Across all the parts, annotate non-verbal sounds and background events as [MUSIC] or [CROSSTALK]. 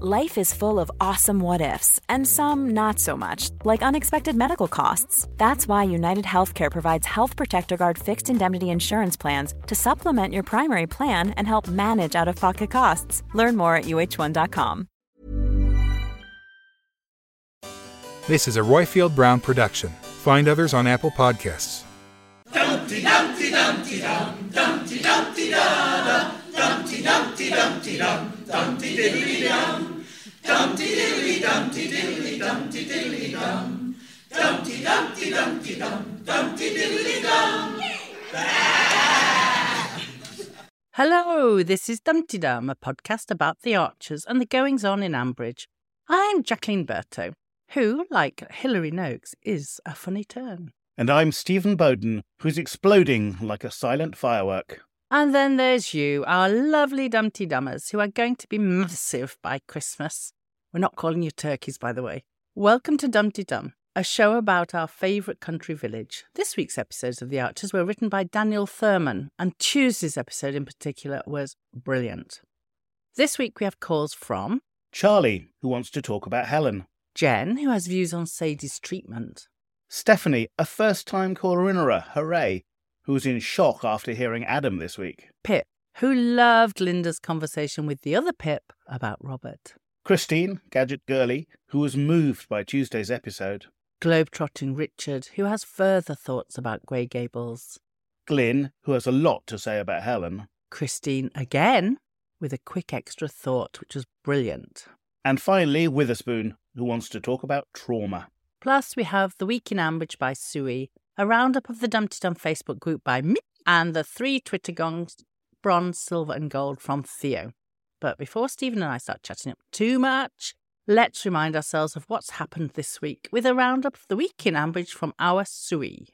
Life is full of awesome what ifs, and some not so much, like unexpected medical costs. That's why United Healthcare provides Health Protector Guard fixed indemnity insurance plans to supplement your primary plan and help manage out of pocket costs. Learn more at uh1.com. This is a Royfield Brown production. Find others on Apple Podcasts. Dumpty Dumpty Dumpty Dum Dumpty Dumpty Da da Dumpty Dumpty Dumpty Dum Dumpty Diddly Dum Dumpty Diddly Dumpty Diddly Dumpty Diddly Dum Dumpty Dumpty Dumpty Dum Dumpty Diddly Dum Hello, this is Dumteedum, a podcast about the archers and the goings on in Ambridge. I'm Jacqueline Berto, who, like Hilary Noakes, is a funny turn. And I'm Stephen Bowden, who's exploding like a silent firework. And then there's you, our lovely Dumpty Dummers, who are going to be massive by Christmas. We're not calling you turkeys, by the way. Welcome to Dumteedum, a show about our favourite country village. This week's episodes of The Archers were written by Daniel Thurman, and Tuesday's episode in particular was brilliant. This week we have calls from Charlie, who wants to talk about Helen. Jen, who has views on Sadie's treatment. Stephanie, a first time caller innerer, hooray, who's in shock after hearing Adam this week. Pip, who loved Lynda's conversation with the other Pip about Robert. Christine, gadget girly, who was moved by Tuesday's episode. Globetrotting Richard, who has further thoughts about Grey Gables. Glyn, who has a lot to say about Helen. Christine again, with a quick extra thought, which was brilliant. And finally, Witherspoon, who wants to talk about trauma. Plus, we have The Week in Ambridge by Suey, a roundup of the Dumteedum Facebook group by me, and the three Twitter gongs, bronze, silver, and gold from Theo. But before Stephen and I start chatting up too much, let's remind ourselves of what's happened this week with a roundup of The Week in Ambridge from our Suey.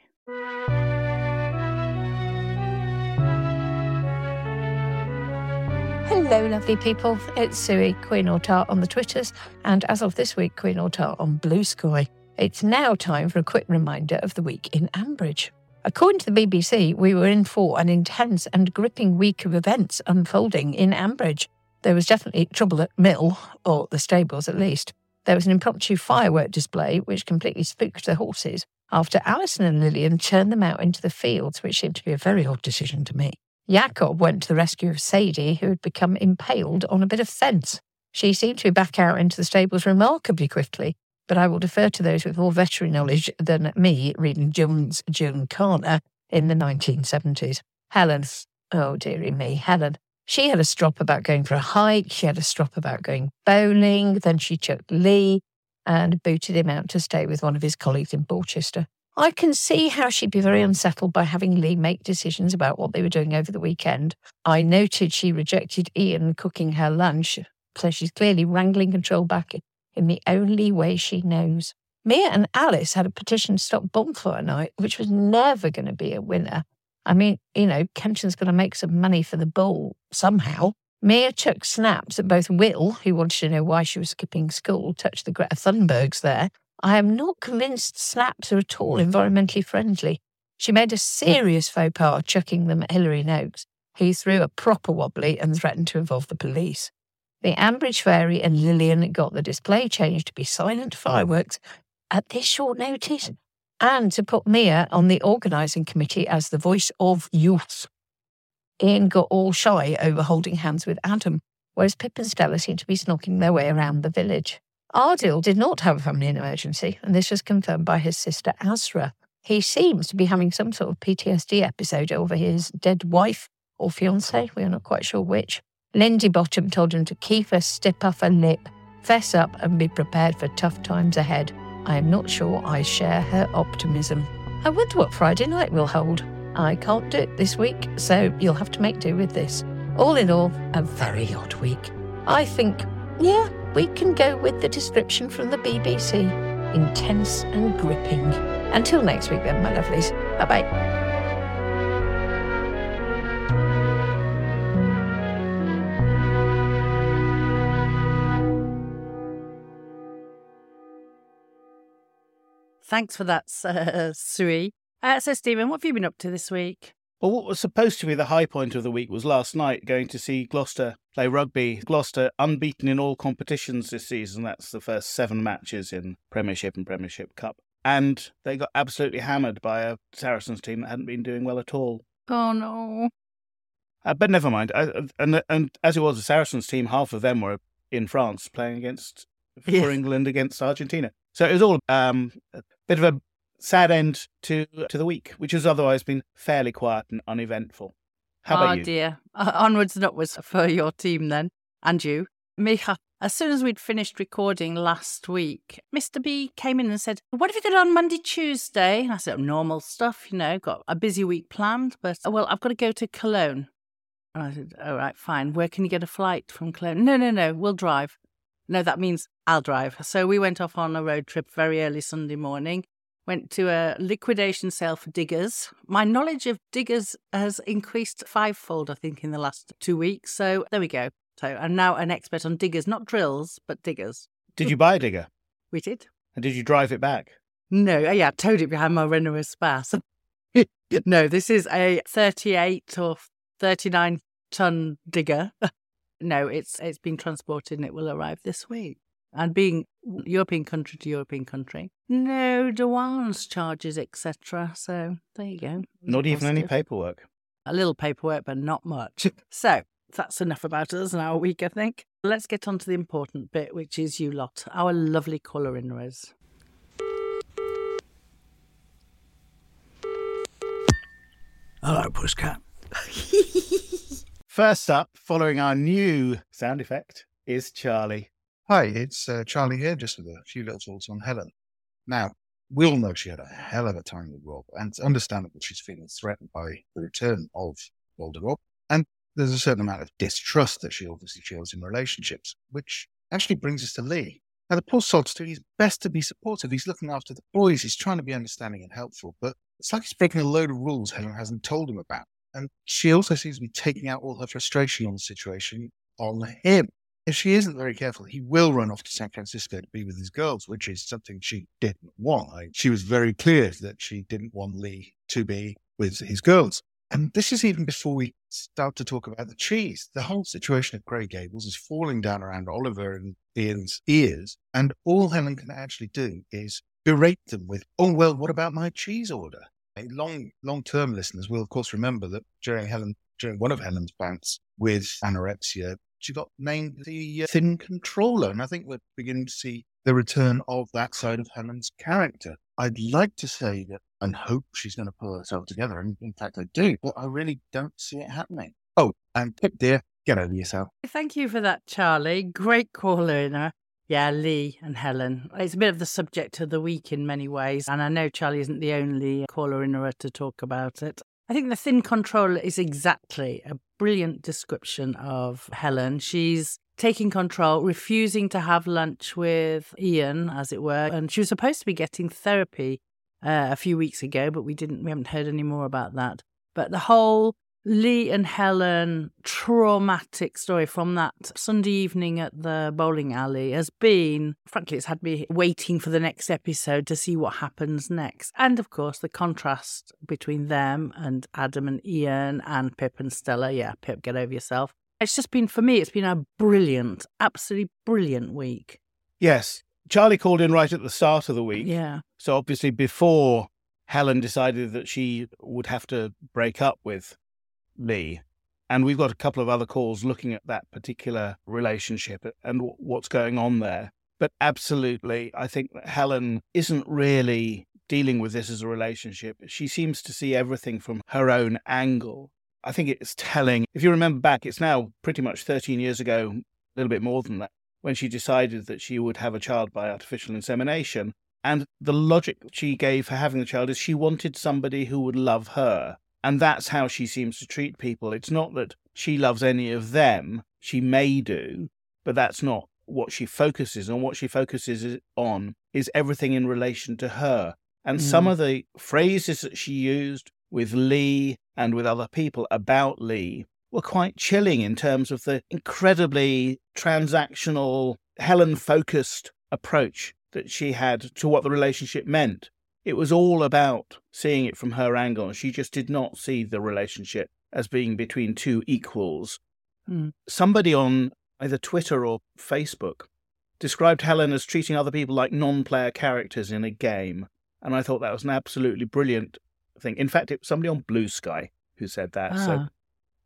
Hello, lovely people. It's Suey, Queen Ortar on the Twitters, and as of this week, Queen Ortar on Blue Sky. It's now time for a quick reminder of the week in Ambridge. According to the BBC, we were in for an intense and gripping week of events unfolding in Ambridge. There was definitely trouble at Mill, or the stables at least. There was an impromptu firework display which completely spooked the horses after Alison and Lillian turned them out into the fields, which seemed to be a very odd decision to me. Jakob went to the rescue of Sadie, who had become impaled on a bit of fence. She seemed to be back out into the stables remarkably quickly, but I will defer to those with more veterinary knowledge than me reading Jones Carter in the 1970s. Helen, oh dearie me, Helen. She had a strop about going for a hike, she had a strop about going bowling, then she took Lee and booted him out to stay with one of his colleagues in Borchester. I can see how she'd be very unsettled by having Lee make decisions about what they were doing over the weekend. I noted she rejected Ian cooking her lunch, so she's clearly wrangling control back in the only way she knows. Mia and Alice had a petition to stop bonfire night, which was never going to be a winner. I mean, you know, Kenton's going to make some money for the ball somehow. Mia chucked snaps at both Will, who wanted to know why she was skipping school, touched the Greta Thunbergs there, I am not convinced snaps are at all environmentally friendly. She made a serious faux pas chucking them at Hilary Noakes, who threw a proper wobbly and threatened to involve the police. The Ambridge Fairy and Lillian got the display changed to be silent fireworks at this short notice, and to put Mia on the organising committee as the voice of youth. Ian got all shy over holding hands with Adam, whereas Pip and Stella seemed to be snorking their way around the village. Ardil did not have a family emergency, and this was confirmed by his sister Asra. He seems to be having some sort of PTSD episode over his dead wife or fiance, we are not quite sure which. Lindy Bottom told him to keep a stiff upper lip, fess up, and be prepared for tough times ahead. I am not sure I share her optimism. I wonder what Friday night will hold. I can't do it this week, so you'll have to make do with this. All in all, a very odd week. I think Yeah, we can go with the description from the BBC. Intense and gripping. Until next week, then, my lovelies. Bye bye. Thanks for that, uh, Suey. Uh, so, Stephen, what have you been up to this week? Well, what was supposed to be the high point of the week was last night going to see Gloucester play rugby. Gloucester unbeaten in all competitions this season. That's the first seven matches in Premiership and Premiership Cup. And they got absolutely hammered by a Saracens team that hadn't been doing well at all. Oh, no. Uh, but never mind. Uh, and, and as it was, the Saracens team, half of them were in France playing against for. England against Argentina. So it was all um, a bit of a sad end to to the week, which has otherwise been fairly quiet and uneventful. How about you? oh, you? dear. Uh, onwards and upwards for your team then, and you. Micha, as soon as we'd finished recording last week, Mr. B came in and said, What have you got on Monday, Tuesday? And I said, Normal stuff, you know, got a busy week planned, but, well, I've got to go to Cologne. And I said, All right, fine. Where can you get a flight from Cologne? No, no, no, we'll drive. No, that means I'll drive. So we went off on a road trip very early Sunday morning. Went to a liquidation sale for diggers. My knowledge of diggers has increased fivefold, I think, in the last two weeks. So there we go. So I'm now an expert on diggers, not drills, but diggers. Did you buy a digger? We did. And did you drive it back? No, oh, yeah, I towed it behind my Renault Espace. [LAUGHS] no, this is a 38 or 39 ton digger. [LAUGHS] no, it's it's been transported and it will arrive this week. And being European country to European country, no douanes charges, etc. So there you go. Not even any paperwork. A little paperwork, but not much. [LAUGHS] so that's enough about us and our week, I think. Let's get on to the important bit, which is you lot, our lovely caller in Rose. Hello, Pusscat. [LAUGHS] First up, following our new sound effect, is Charlie. Hi, it's uh, Charlie here, just with a few little thoughts on Helen. Now, we all know she had a hell of a time with Rob, and it's understandable she's feeling threatened by the return of older Rob. And there's a certain amount of distrust that she obviously feels in relationships, which actually brings us to Lee. Now, the poor sod's doing his best to be supportive. He's looking after the boys. He's trying to be understanding and helpful, but it's like he's breaking a load of rules Helen hasn't told him about. And she also seems to be taking out all her frustration on the situation on him. If she isn't very careful, he will run off to San Francisco to be with his girls, which is something she didn't want. Like, she was very clear that she didn't want Lee to be with his girls. And this is even before we start to talk about the cheese. The whole situation at Grey Gables is falling down around Oliver and Ian's ears. And all Helen can actually do is berate them with, oh, well, what about my cheese order? Long, long-term listeners will, of course, remember that during Helen, during one of Helen's bouts with anorexia, she got named the uh, thin controller. And I think we're beginning to see the return of that side of Helen's character. I'd like to say that and hope she's going to pull herself together. And in fact, I do, but I really don't see it happening. Oh, and Pip, dear, get over yourself. Thank you for that, Charlie. Great in her. Yeah, Lee and Helen. It's a bit of the subject of the week in many ways, and I know Charlie isn't the only caller in her to talk about it. I think the thin controller is exactly a brilliant description of Helen. She's taking control, refusing to have lunch with Ian, as it were, and she was supposed to be getting therapy uh, a few weeks ago, but we didn't. We haven't heard any more about that. But the whole Lee and Helen traumatic story from that Sunday evening at the bowling alley has been, frankly, it's had me waiting for the next episode to see what happens next. And of course, the contrast between them and Adam and Ian and Pip and Stella. Yeah, Pip, get over yourself. It's just been, for me, it's been a brilliant, absolutely brilliant week. Yes, Charlie called in right at the start of the week. Yeah. So obviously before Helen decided that she would have to break up with Lee. And we've got a couple of other calls looking at that particular relationship and w- what's going on there. But absolutely, I think that Helen isn't really dealing with this as a relationship. She seems to see everything from her own angle. I think it's telling. If you remember back, it's now pretty much 13 years ago, a little bit more than that, when she decided that she would have a child by artificial insemination. And the logic she gave for having the child is she wanted somebody who would love her. And that's how she seems to treat people. It's not that she loves any of them. She may do, but that's not what she focuses on. What she focuses on is everything in relation to her. And Mm. some of the phrases that she used with Lee and with other people about Lee were quite chilling in terms of the incredibly transactional, Helen focused approach that she had to what the relationship meant. It was all about seeing it from her angle, she just did not see the relationship as being between two equals. Mm. Somebody on either Twitter or Facebook described Helen as treating other people like non player characters in a game. And I thought that was an absolutely brilliant thing. In fact, it was somebody on Blue Sky who said that. So Ah.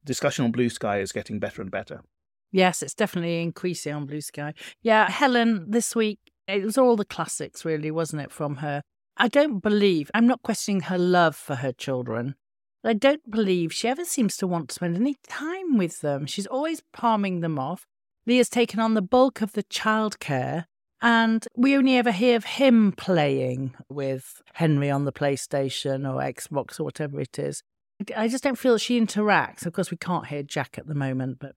discussion on Blue Sky is getting better and better. Yes, it's definitely increasing on Blue Sky. Yeah, Helen, this week, it was all the classics, really, wasn't it, from her? I don't believe, I'm not questioning her love for her children, but I don't believe she ever seems to want to spend any time with them. She's always palming them off. Leah's taken on the bulk of the childcare, and we only ever hear of him playing with Henry on the PlayStation or Xbox or whatever it is. I just don't feel she interacts. Of course, we can't hear Jack at the moment, but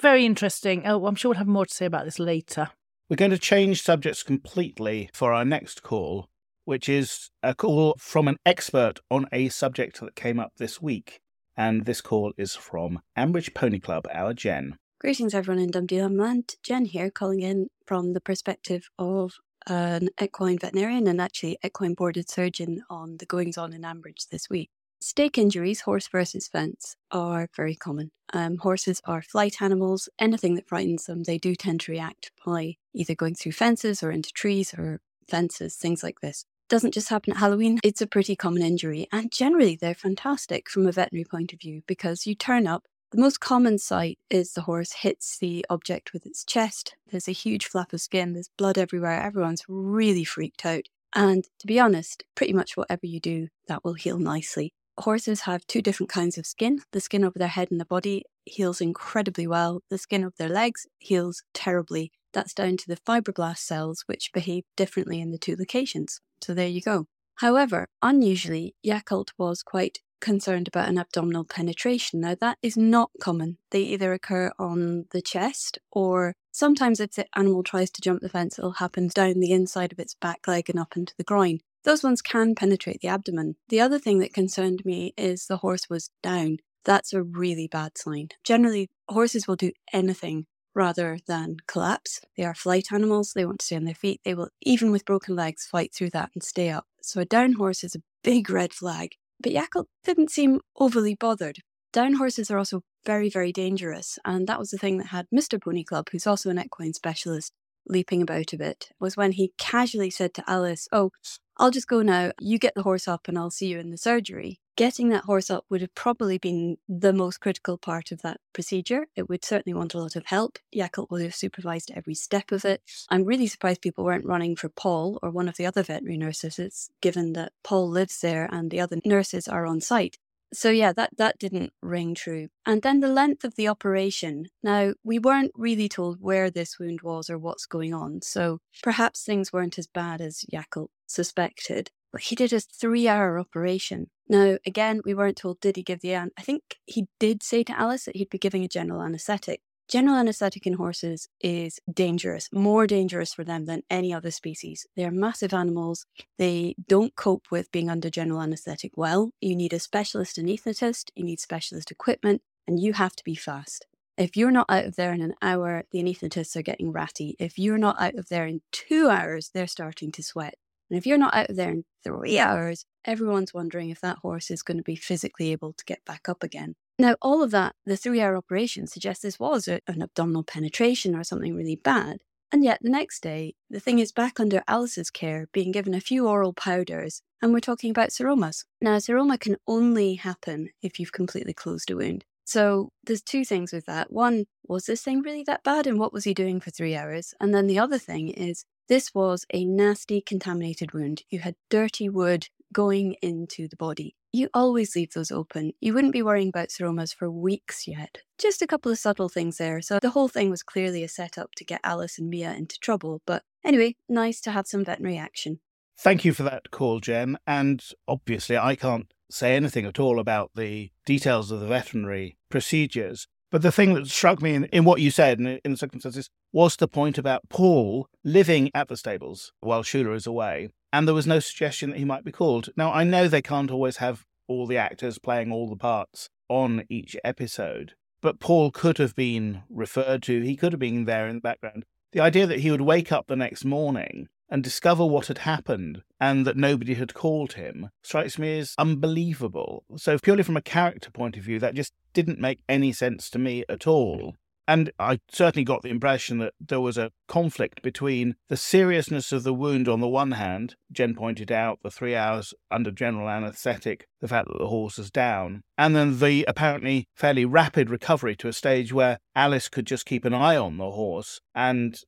very interesting. Oh, I'm sure we'll have more to say about this later. We're going to change subjects completely for our next call, which is a call from an expert on a subject that came up this week. And this call is from Ambridge Pony Club, our Jen. Greetings, everyone in Dum Dum Jen here, calling in from the perspective of an equine veterinarian and actually equine boarded surgeon on the goings on in Ambridge this week. Stake injuries, horse versus fence, are very common. Um, horses are flight animals. Anything that frightens them, they do tend to react by either going through fences or into trees or fences, things like this. Doesn't just happen at Halloween, it's a pretty common injury. And generally, they're fantastic from a veterinary point of view because you turn up, the most common sight is the horse hits the object with its chest. There's a huge flap of skin, there's blood everywhere, everyone's really freaked out. And to be honest, pretty much whatever you do, that will heal nicely. Horses have two different kinds of skin. The skin over their head and the body heals incredibly well. The skin of their legs heals terribly. That's down to the fibroblast cells, which behave differently in the two locations. So there you go. However, unusually, Jakob was quite concerned about an abdominal penetration. Now, that is not common. They either occur on the chest, or sometimes if the animal tries to jump the fence, it'll happen down the inside of its back leg and up into the groin. Those ones can penetrate the abdomen. The other thing that concerned me is the horse was down. That's a really bad sign. Generally, horses will do anything rather than collapse. They are flight animals, they want to stay on their feet. They will, even with broken legs, fight through that and stay up. So a down horse is a big red flag. But Jakob didn't seem overly bothered. Down horses are also very, very dangerous. And that was the thing that had Mr. Pony Club, who's also an equine specialist, leaping about a bit, was when he casually said to Alice, Oh, I'll just go now. You get the horse up and I'll see you in the surgery. Getting that horse up would have probably been the most critical part of that procedure. It would certainly want a lot of help. Jakob would have supervised every step of it. I'm really surprised people weren't running for Paul or one of the other veterinary nurses, given that Paul lives there and the other nurses are on site. So yeah, that that didn't ring true. And then the length of the operation. Now, we weren't really told where this wound was or what's going on. So perhaps things weren't as bad as Jakob suspected. But he did a 3-hour operation. Now, again, we weren't told did he give the an I think he did say to Alice that he'd be giving a general anesthetic. General anesthetic in horses is dangerous, more dangerous for them than any other species. They're massive animals. They don't cope with being under general anesthetic well. You need a specialist anaesthetist, you need specialist equipment, and you have to be fast. If you're not out of there in an hour, the anaesthetists are getting ratty. If you're not out of there in two hours, they're starting to sweat. And if you're not out of there in three hours, everyone's wondering if that horse is going to be physically able to get back up again. Now, all of that, the three hour operation suggests this was a, an abdominal penetration or something really bad. And yet, the next day, the thing is back under Alice's care, being given a few oral powders, and we're talking about seromas. Now, seroma can only happen if you've completely closed a wound. So, there's two things with that. One, was this thing really that bad, and what was he doing for three hours? And then the other thing is, this was a nasty contaminated wound. You had dirty wood going into the body. You always leave those open. You wouldn't be worrying about seromas for weeks yet. Just a couple of subtle things there. So the whole thing was clearly a setup to get Alice and Mia into trouble. But anyway, nice to have some veterinary action. Thank you for that call, Jen. And obviously, I can't say anything at all about the details of the veterinary procedures. But the thing that struck me in, in what you said and in the circumstances, was the point about Paul living at the stables while Shula is away, and there was no suggestion that he might be called. Now, I know they can't always have all the actors playing all the parts on each episode, but Paul could have been referred to, he could have been there in the background. The idea that he would wake up the next morning and discover what had happened and that nobody had called him strikes me as unbelievable. So, purely from a character point of view, that just didn't make any sense to me at all. And I certainly got the impression that there was a conflict between the seriousness of the wound on the one hand, Jen pointed out the three hours under general anaesthetic, the fact that the horse is down, and then the apparently fairly rapid recovery to a stage where Alice could just keep an eye on the horse and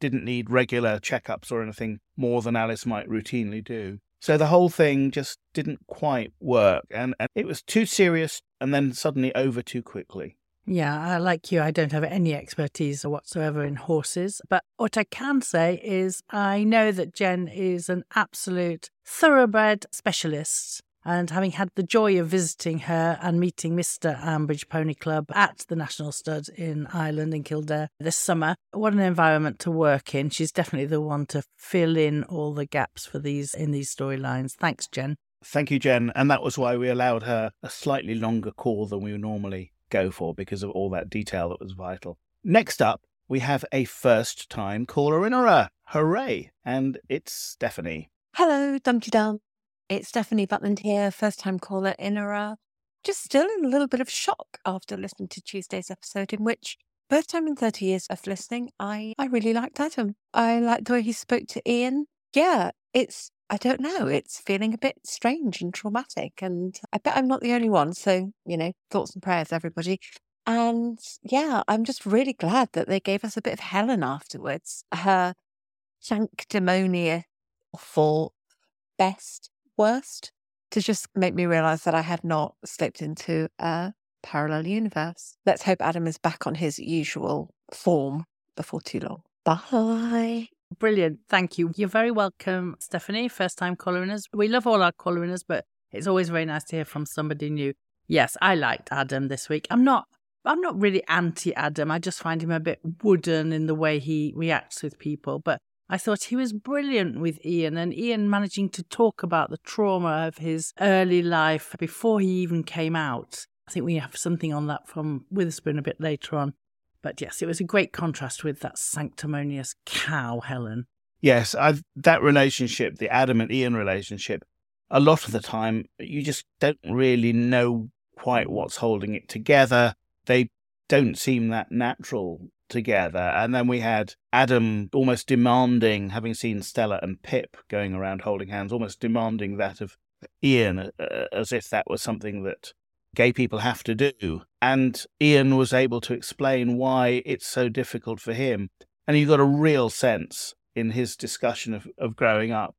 didn't need regular checkups or anything more than Alice might routinely do. So the whole thing just didn't quite work, and, and it was too serious and then suddenly over too quickly. Yeah, like you, I don't have any expertise whatsoever in horses. But what I can say is I know that Jen is an absolute thoroughbred specialist. And having had the joy of visiting her and meeting Mr. Ambridge Pony Club at the National Stud in Ireland, in Kildare, this summer, what an environment to work in. She's definitely the one to fill in all the gaps for these in these storylines. Thanks, Jen. Thank you, Jen. And that was why we allowed her a slightly longer call than we normally go for because of all that detail that was vital. Next up, we have a first time caller in a hooray, and it's Stephanie. Hello, Dumteedum. It's Stephanie Butland here, first time caller in a just still in a little bit of shock after listening to Tuesday's episode, in which first time in 30 years of listening, I, I really liked Adam. I liked the way he spoke to Ian. Yeah, it's I don't know. It's feeling a bit strange and traumatic. And I bet I'm not the only one. So, you know, thoughts and prayers, everybody. And yeah, I'm just really glad that they gave us a bit of Helen afterwards. Her sanctimonious for best, worst, to just make me realize that I had not slipped into a parallel universe. Let's hope Adam is back on his usual form before too long. Bye. Brilliant. Thank you. You're very welcome, Stephanie, first time caller We love all our caller but it's always very nice to hear from somebody new. Yes, I liked Adam this week. I'm not I'm not really anti Adam. I just find him a bit wooden in the way he reacts with people. But I thought he was brilliant with Ian and Ian managing to talk about the trauma of his early life before he even came out. I think we have something on that from Witherspoon a bit later on. But yes, it was a great contrast with that sanctimonious cow, Helen. Yes, I've, that relationship, the Adam and Ian relationship, a lot of the time you just don't really know quite what's holding it together. They don't seem that natural together. And then we had Adam almost demanding, having seen Stella and Pip going around holding hands, almost demanding that of Ian, uh, as if that was something that gay people have to do. And Ian was able to explain why it's so difficult for him. And you got a real sense in his discussion of, of growing up.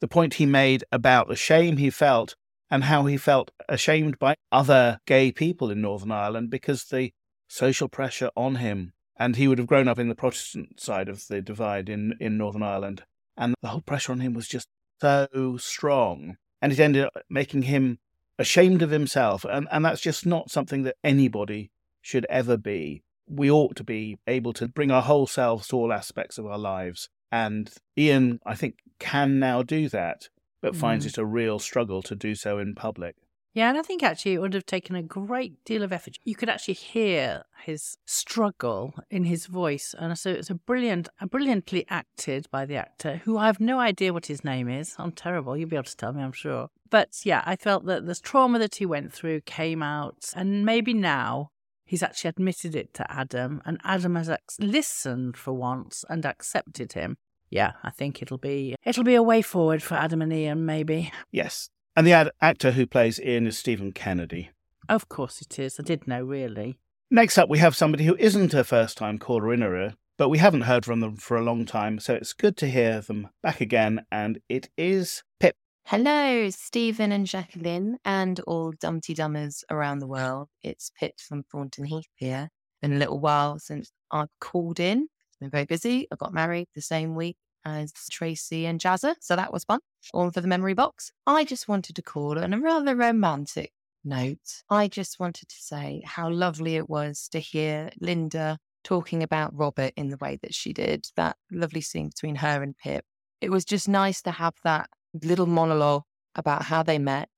The point he made about the shame he felt and how he felt ashamed by other gay people in Northern Ireland because the social pressure on him. And he would have grown up in the Protestant side of the divide in, in Northern Ireland. And the whole pressure on him was just so strong. And it ended up making him ashamed of himself. And, and that's just not something that anybody should ever be. We ought to be able to bring our whole selves to all aspects of our lives. And Ian, I think, can now do that, but mm. finds it a real struggle to do so in public. Yeah, and I think actually it would have taken a great deal of effort. You could actually hear his struggle in his voice, and so it's a brilliant, a brilliantly acted by the actor, who I have no idea what his name is. I'm terrible. You'll be able to tell me, I'm sure. But yeah, I felt that this trauma that he went through came out, and maybe now he's actually admitted it to Adam, and Adam has listened for once and accepted him. Yeah, I think it'll be it'll be a way forward for Adam and Ian, maybe. Yes, and the ad- actor who plays Ian is Stephen Kennedy. Of course it is. I did know, really. Next up, we have somebody who isn't a first time caller in but we haven't heard from them for a long time, so it's good to hear them back again, and it is Pip. Hello, Stephen and Jacqueline, and all Dumpty Dummers around the world. It's Pip from Thornton Heath here. Been a little while since I've called in. Been very busy. I got married the same week as Tracy and Jazza. So that was fun. All for the memory box. I just wanted to call on a rather romantic note. I just wanted to say how lovely it was to hear Lynda talking about Robert in the way that she did, that lovely scene between her and Pip. It was just nice to have that little monologue about how they met.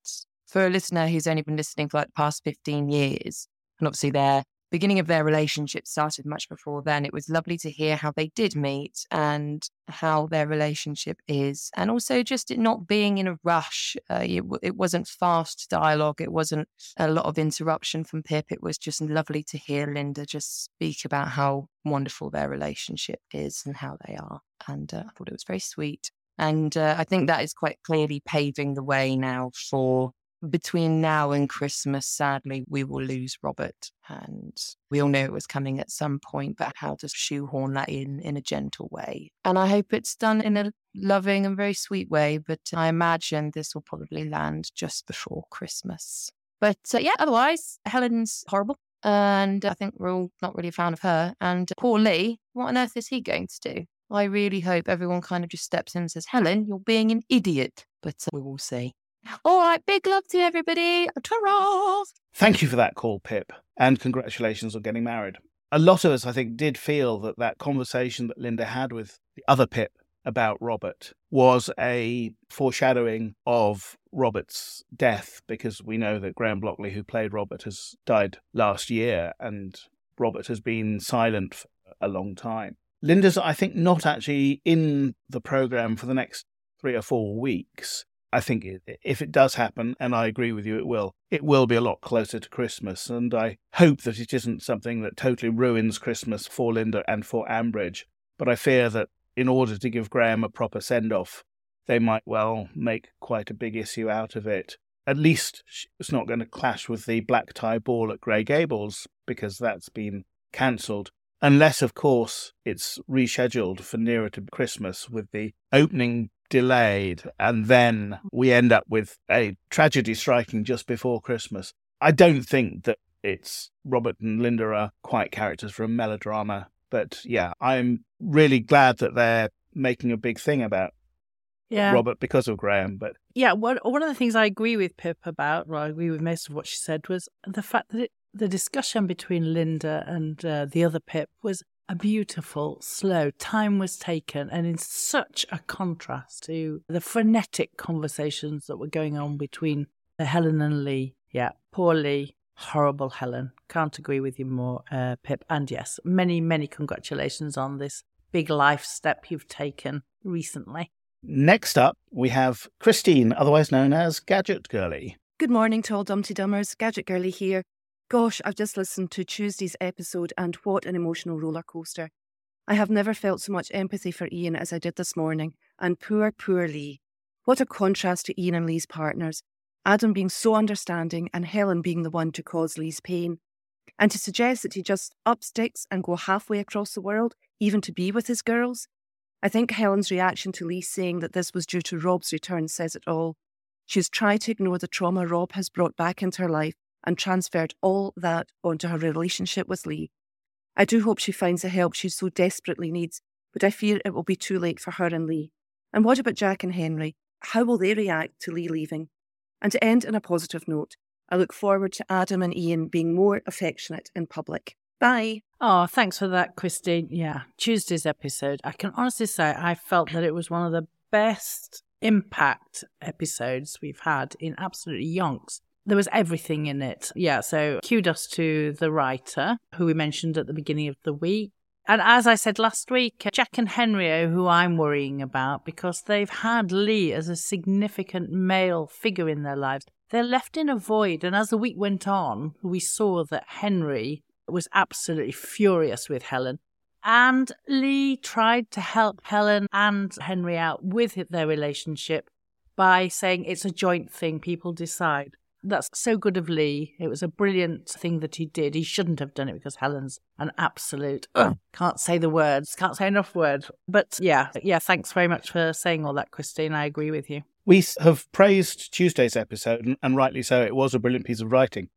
For a listener who's only been listening for like the past 15 years, and obviously their beginning of their relationship started much before then, it was lovely to hear how they did meet and how their relationship is. And also just it not being in a rush. Uh, it, it wasn't fast dialogue, it wasn't a lot of interruption from Pip. It was just lovely to hear Lynda just speak about how wonderful their relationship is and how they are. And uh, I thought it was very sweet. And uh, I think that is quite clearly paving the way now for between now and Christmas, sadly, we will lose Robert. And we all know it was coming at some point, but how to shoehorn that in in a gentle way. And I hope it's done in a loving and very sweet way. But I imagine this will probably land just before Christmas. But uh, yeah, otherwise, Helen's horrible. And I think we're all not really a fan of her. And poor Lee, what on earth is he going to do? I really hope everyone kind of just steps in and says, Helen, you're being an idiot. But uh, we will see. All right, big love to everybody. Ta-ra! Thank you for that call, Pip, and congratulations on getting married. A lot of us, I think, did feel that that conversation that Lynda had with the other Pip about Robert was a foreshadowing of Robert's death because we know that Graham Blockley, who played Robert, has died last year and Robert has been silent for a long time. Lynda's, I think, not actually in the program for the next three or four weeks. I think if it does happen, and I agree with you, it will, it will be a lot closer to Christmas. And I hope that it isn't something that totally ruins Christmas for Lynda and for Ambridge. But I fear that in order to give Graham a proper send off, they might well make quite a big issue out of it. At least it's not going to clash with the black tie ball at Grey Gables, because that's been cancelled. Unless, of course, it's rescheduled for nearer to Christmas with the opening delayed, and then we end up with a tragedy striking just before Christmas. I don't think that it's Robert and Lynda are quite characters for a melodrama, but yeah, I'm really glad that they're making a big thing about yeah. Robert because of Graham. But yeah, one one of the things I agree with Pip about, well, I agree with most of what she said, was the fact that it, the discussion between Lynda and uh, the other Pip was a beautiful, slow time was taken, and in such a contrast to the frenetic conversations that were going on between Helen and Lee. Yeah, poor Lee, horrible Helen. Can't agree with you more, uh, Pip. And yes, many, many congratulations on this big life step you've taken recently. Next up, we have Christine, otherwise known as Gadget Girlie. Good morning to all Dumpty Dummers. Gadget Girlie here. Gosh, I've just listened to Tuesday's episode and what an emotional roller coaster. I have never felt so much empathy for Ian as I did this morning, and poor, poor Lee. What a contrast to Ian and Lee's partners. Adam being so understanding and Helen being the one to cause Lee's pain. And to suggest that he just up sticks and go halfway across the world, even to be with his girls. I think Helen's reaction to Lee saying that this was due to Rob's return says it all. She's tried to ignore the trauma Rob has brought back into her life and transferred all that onto her relationship with Lee. I do hope she finds the help she so desperately needs, but I fear it will be too late for her and Lee. And what about Jack and Henry? How will they react to Lee leaving? And to end on a positive note, I look forward to Adam and Ian being more affectionate in public. Bye. Oh, thanks for that, Christine. Yeah, Tuesday's episode, I can honestly say I felt that it was one of the best impact episodes we've had in absolutely yonks there was everything in it. Yeah, so kudos to the writer who we mentioned at the beginning of the week. And as I said last week, Jack and Henry who I'm worrying about because they've had Lee as a significant male figure in their lives. They're left in a void. And as the week went on, we saw that Henry was absolutely furious with Helen. And Lee tried to help Helen and Henry out with their relationship by saying it's a joint thing, people decide. That's so good of Lee. It was a brilliant thing that he did. He shouldn't have done it because Helen's an absolute uh, can't say the words, can't say enough words. But yeah, yeah, thanks very much for saying all that, Christine. I agree with you. We have praised Tuesday's episode, and, and rightly so. It was a brilliant piece of writing.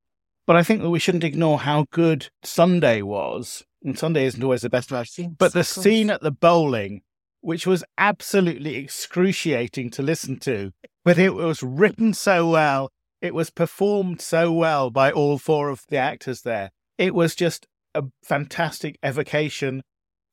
But I think that we shouldn't ignore how good Sunday was. And Sunday isn't always the best of scenes. But the scene at the bowling, which was absolutely excruciating to listen to, but it was written so well it was performed so well by all four of the actors there. It was just a fantastic evocation.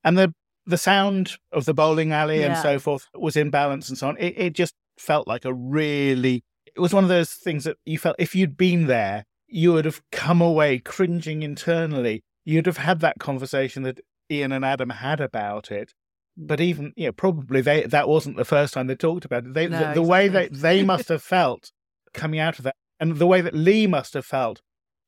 And the the sound of the bowling alley and so forth was in balance and so on. It, it just felt like a really, it was one of those things that you felt if you'd been there, you would have come away cringing internally. You'd have had that conversation that Ian and Adam had about it. But even, you know, probably they that wasn't the first time they talked about it. They, No, the, the way exactly. that they [LAUGHS] must have felt coming out of that, and the way that Lee must have felt,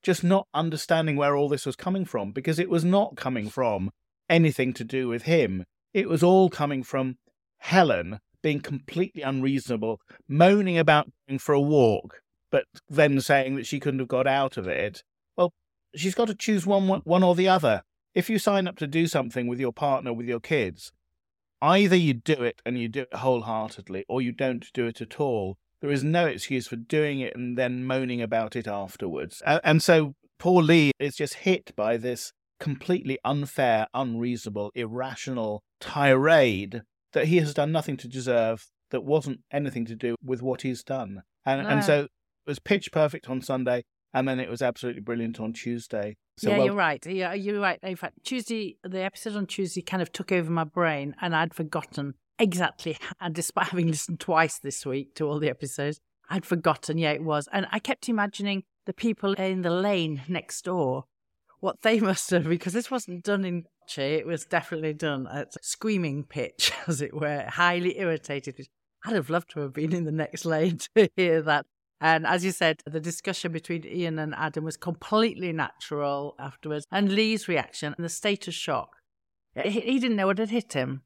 just not understanding where all this was coming from, because it was not coming from anything to do with him. It was all coming from Helen being completely unreasonable, moaning about going for a walk, but then saying that she couldn't have got out of it. Well, she's got to choose one, one or the other. If you sign up to do something with your partner, with your kids, either you do it and you do it wholeheartedly, or you don't do it at all. There is no excuse for doing it and then moaning about it afterwards. And so poor Lee is just hit by this completely unfair, unreasonable, irrational tirade that he has done nothing to deserve, that wasn't anything to do with what he's done. And, No. and so it was pitch perfect on Sunday, and then it was absolutely brilliant on Tuesday. So yeah, well- you're right. Yeah, you're right. In fact, Tuesday, the episode on Tuesday kind of took over my brain, and I'd forgotten exactly. And despite having listened twice this week to all the episodes, I'd forgotten. Yeah, it was, and I kept imagining the people in the lane next door, what they [LAUGHS] must have, because this wasn't done in it was definitely done at screaming pitch, [LAUGHS] as it were, highly irritated. I'd have loved to have been in the next [LAUGHS] lane to hear that. And as you said, the discussion between Ian and Adam was completely natural afterwards. And Lee's reaction and the state of shock. He, he didn't know what had hit him.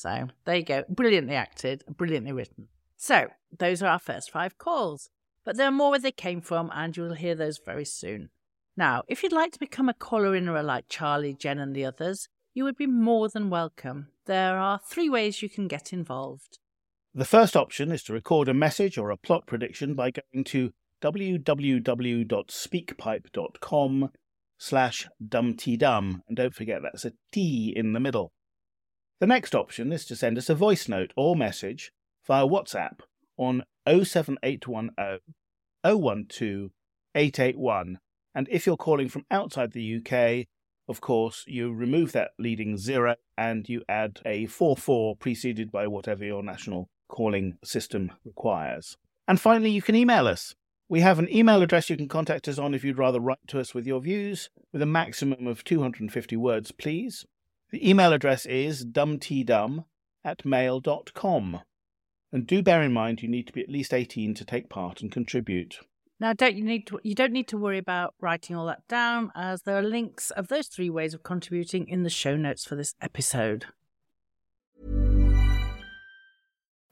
So there you go. Brilliantly acted, brilliantly written. So those are our first five calls. But there are more where they came from, and you will hear those very soon. Now, if you'd like to become a caller in like Charlie, Jen, and the others, you would be more than welcome. There are three ways you can get involved. The first option is to record a message or a plot prediction by going to www.speakpipe.com slash dumteedum. And don't forget that's a T in the middle. The next option is to send us a voice note or message via WhatsApp on 07810 012 881. And if you're calling from outside the UK, of course, you remove that leading zero and you add a 44 preceded by whatever your national calling system requires. And finally, you can email us. We have an email address you can contact us on if you'd rather write to us with your views, with a maximum of 250 words, please. The email address is dumteedum at mail.com. And do bear in mind you need to be at least 18 to take part and contribute. Now, don't you need to? You don't need to worry about writing all that down, as there are links of those three ways of contributing in the show notes for this episode.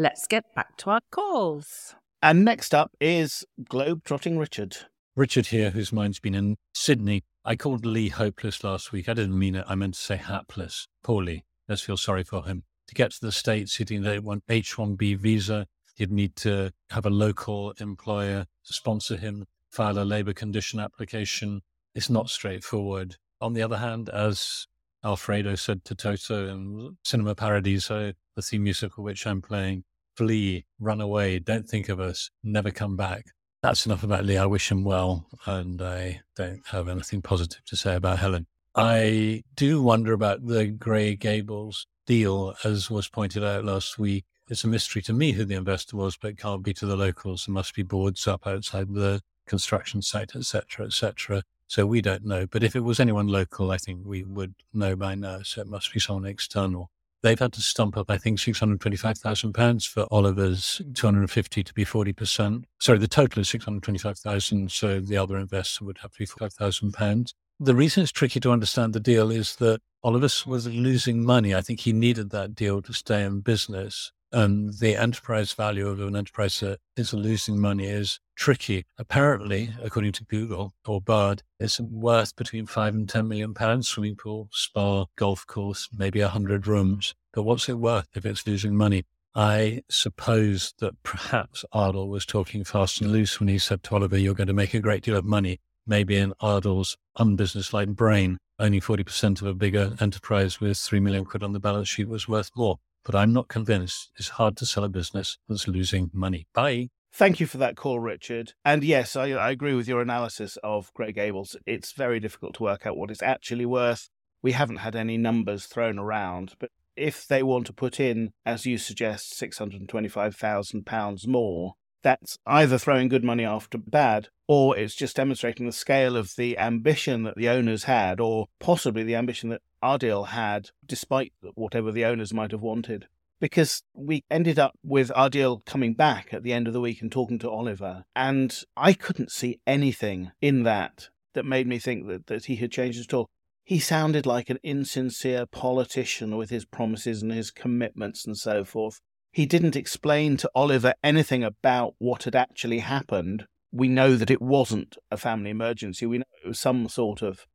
Let's get back to our calls. And next up is Globetrotting Richard. Richard here, whose mind's been in Sydney. I called Lee hopeless last week. I didn't mean it. I meant to say hapless. Poor Lee. Let's feel sorry for him. To get to the States, he'd need a one H-1B visa. He'd need to have a local employer to sponsor him, file a labour condition application. It's not straightforward. On the other hand, as Alfredo said to Toto in Cinema Paradiso, the theme musical which I'm playing, flee, run away, don't think of us, never come back. That's enough about Lee. I wish him well, and I don't have anything positive to say about Helen. I do wonder about the Grey Gables deal, as was pointed out last week. It's a mystery to me who the investor was, but it can't be to the locals. There must be boards up outside the construction site, etc., etc. So we don't know. But if it was anyone local, I think we would know by now. So it must be someone external. They've had to stump up, I think, £625,000 for Oliver's hmm. 250 to be 40%. Sorry, the total is 625,000. So the other investor would have to be £5,000. The reason it's tricky to understand the deal is that Oliver was losing money. I think he needed that deal to stay in business and the enterprise value of an enterprise that is losing money is tricky. Apparently, according to Google or Bard, it's worth between five and 10 million pounds, swimming pool, spa, golf course, maybe a hundred rooms. But what's it worth if it's losing money? I suppose that perhaps Ardal was talking fast and loose when he said to Oliver, you're going to make a great deal of money. Maybe in Ardal's unbusinesslike brain, only 40% of a bigger enterprise with 3 million quid on the balance sheet was worth more but I'm not convinced it's hard to sell a business that's losing money. Bye. Thank you for that call, Richard. And yes, I, I, agree with your analysis of Grey Gables. It's very difficult to work out what it's actually worth. We haven't had any numbers thrown around, but if they want to put in, as you suggest, £625,000 more, that's either throwing good money after bad, or it's just demonstrating the scale of the ambition that the owners had, or possibly the ambition that Ardal had, despite whatever the owners might have wanted. Because we ended up with Ardal coming back at the end of the week and talking to Oliver, and I couldn't see anything in that that made me think that, that he had changed at all. He sounded like an insincere politician with his promises and his commitments and so forth. He didn't explain to Oliver anything about what had actually happened. We know that it wasn't a family emergency. We know it was some sort of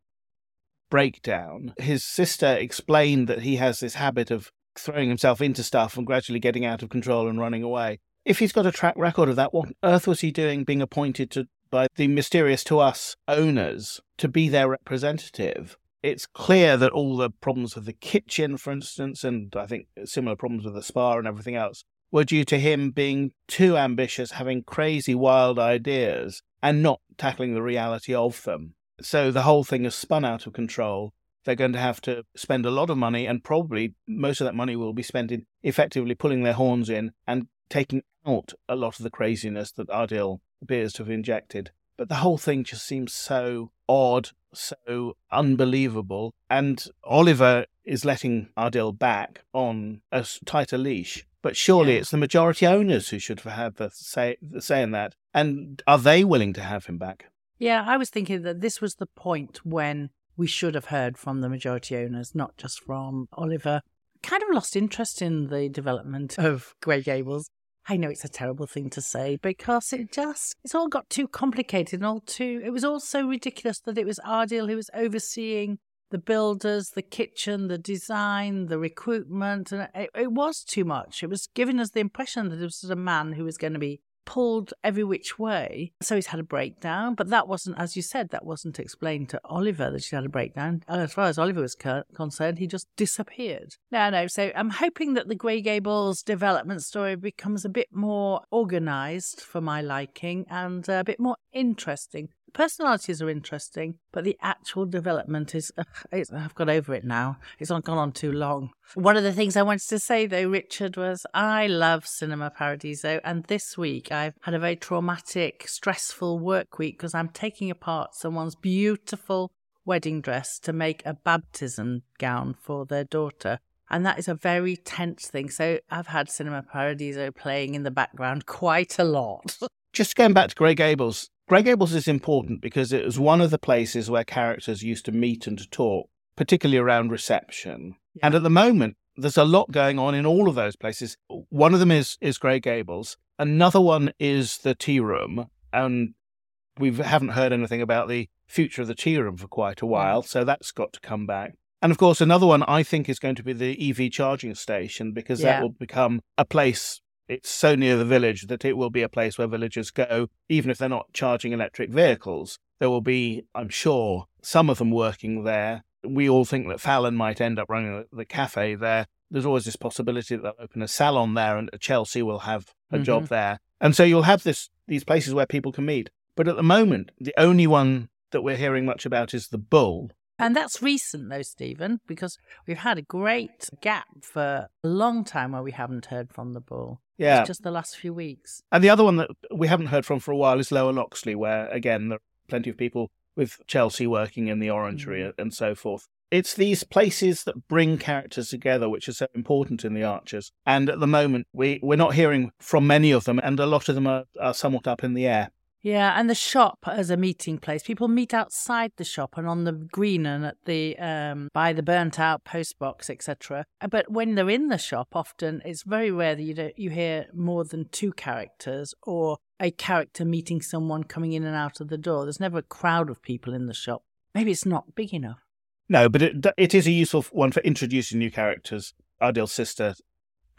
breakdown. His sister explained that he has this habit of throwing himself into stuff and gradually getting out of control and running away. If he's got a track record of that, what on earth was he doing being appointed to by the mysterious to us owners to be their representative? it's clear that all the problems with the kitchen, for instance, and I think similar problems with the spa and everything else, were due to him being too ambitious, having crazy, wild ideas, and not tackling the reality of them. So the whole thing has spun out of control. They're going to have to spend a lot of money, and probably most of that money will be spent in effectively pulling their horns in and taking out a lot of the craziness that Ardal appears to have injected. But the whole thing just seems so odd, so unbelievable. And Oliver is letting Ardal back on a tighter leash. But surely yeah. it's the majority owners who should have had the say, the say in that. And are they willing to have him back? Yeah, I was thinking that this was the point when we should have heard from the majority owners, not just from Oliver. Kind of lost interest in the development [LAUGHS] of Grey Gables. I know it's a terrible thing to say because it just, it's all got too complicated and all too, it was all so ridiculous that it was Ardal who was overseeing the builders, the kitchen, the design, the recruitment. And it, it was too much. It was giving us the impression that it was a man who was going to be pulled every which way. So he's had a breakdown, but that wasn't, as you said, that wasn't explained to Oliver that she had a breakdown. As far as Oliver was concerned, he just disappeared. No, no. So I'm hoping that the Grey Gables development story becomes a bit more organized for my liking and a bit more interesting personalities are interesting, but the actual development is, uh, I've got over it now. It's not gone on too long. One of the things I wanted to say though, Richard, was I love Cinema Paradiso. And this week I've had a very traumatic, stressful work week because I'm taking apart someone's beautiful wedding dress to make a baptism gown for their daughter. And that is a very tense thing. So I've had Cinema Paradiso playing in the background quite a lot. Just going back to Grey Gables, Grey Gables is important because it was one of the places where characters used to meet and to talk, particularly around reception. Yeah. And at the moment, there's a lot going on in all of those places. One of them is is Grey Gables. Another one is the tea room, and we haven't heard anything about the future of the tea room for quite a while, so that's got to come back. And of course, another one I think is going to be the EV charging station because yeah. that will become a place it's so near the village that it will be a place where villagers go, even if they're not charging electric vehicles. There will be, I'm sure, some of them working there. we all think that Fallon might end up running the, cafe there. There's always this possibility that they'll open a salon there and Chelsea will have a Mm-hmm. job there. And so you'll have this these places where people can meet. But at the moment, the only one that we're hearing much about is the Bull. And that's recent, though, Stephen, because we've had a great gap for a long time where we haven't heard from the bull. Yeah. It's just the last few weeks. And the other one that we haven't heard from for a while is Lower Loxley, where again there are plenty of people with Chelsea working in the orangery mm. and so forth. It's these places that bring characters together, which are so important in the Archers. And at the moment, we, we're not hearing from many of them, and a lot of them are, are somewhat up in the air. Yeah, and the shop as a meeting place. People meet outside the shop and on the green and at the um, by the burnt out post box, etc. But when they're in the shop, often it's very rare that you don't, you hear more than two characters or a character meeting someone coming in and out of the door. There's never a crowd of people in the shop. Maybe it's not big enough. No, but it, it is a useful one for introducing new characters. Ardill's sister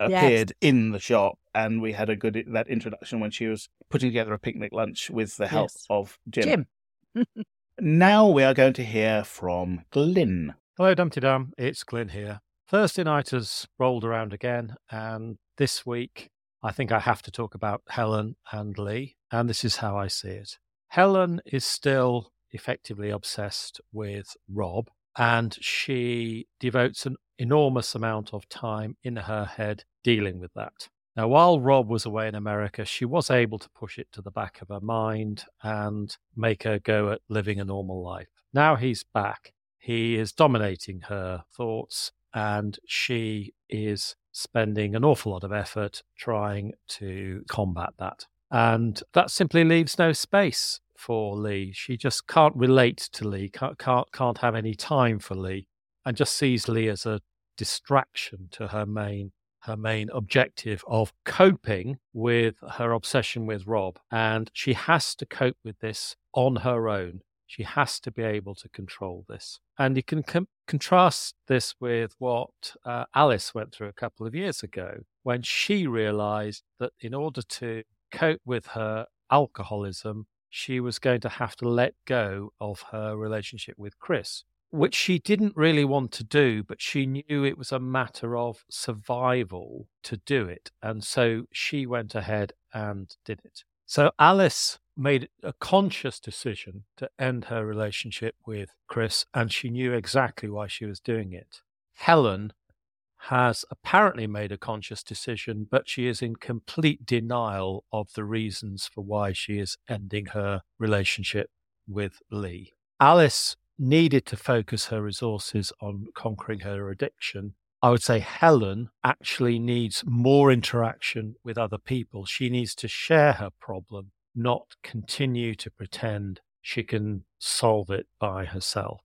Yes. appeared in the shop, and we had a good that introduction when she was putting together a picnic lunch with the help Yes. of Jim. Jim. [LAUGHS] Now we are going to hear from Glyn. Hello, Dumteedum. It's Glyn here. Thursday night has rolled around again, and this week I think I have to talk about Helen and Lee, and this is how I see it. Helen is still effectively obsessed with Rob, and she devotes an enormous amount of time in her head dealing with that. Now, while Rob was away in America, she was able to push it to the back of her mind and make her go at living a normal life. Now he's back. He is dominating her thoughts, and she is spending an awful lot of effort trying to combat that. And that simply leaves no space for Lee. She just can't relate to Lee, can't, can't, can't have any time for Lee, and just sees Lee as a distraction to her main her main objective of coping with her obsession with Rob. And she has to cope with this on her own. She has to be able to control this. And you can com- contrast this with what uh, Alice went through a couple of years ago when she realized that in order to cope with her alcoholism, she was going to have to let go of her relationship with Chris which she didn't really want to do, but she knew it was a matter of survival to do it. And so she went ahead and did it. So Alice made a conscious decision to end her relationship with Chris, and she knew exactly why she was doing it. Helen has apparently made a conscious decision, but she is in complete denial of the reasons for why she is ending her relationship with Lee. Alice needed to focus her resources on conquering her addiction. I would say Helen actually needs more interaction with other people. She needs to share her problem, not continue to pretend she can solve it by herself.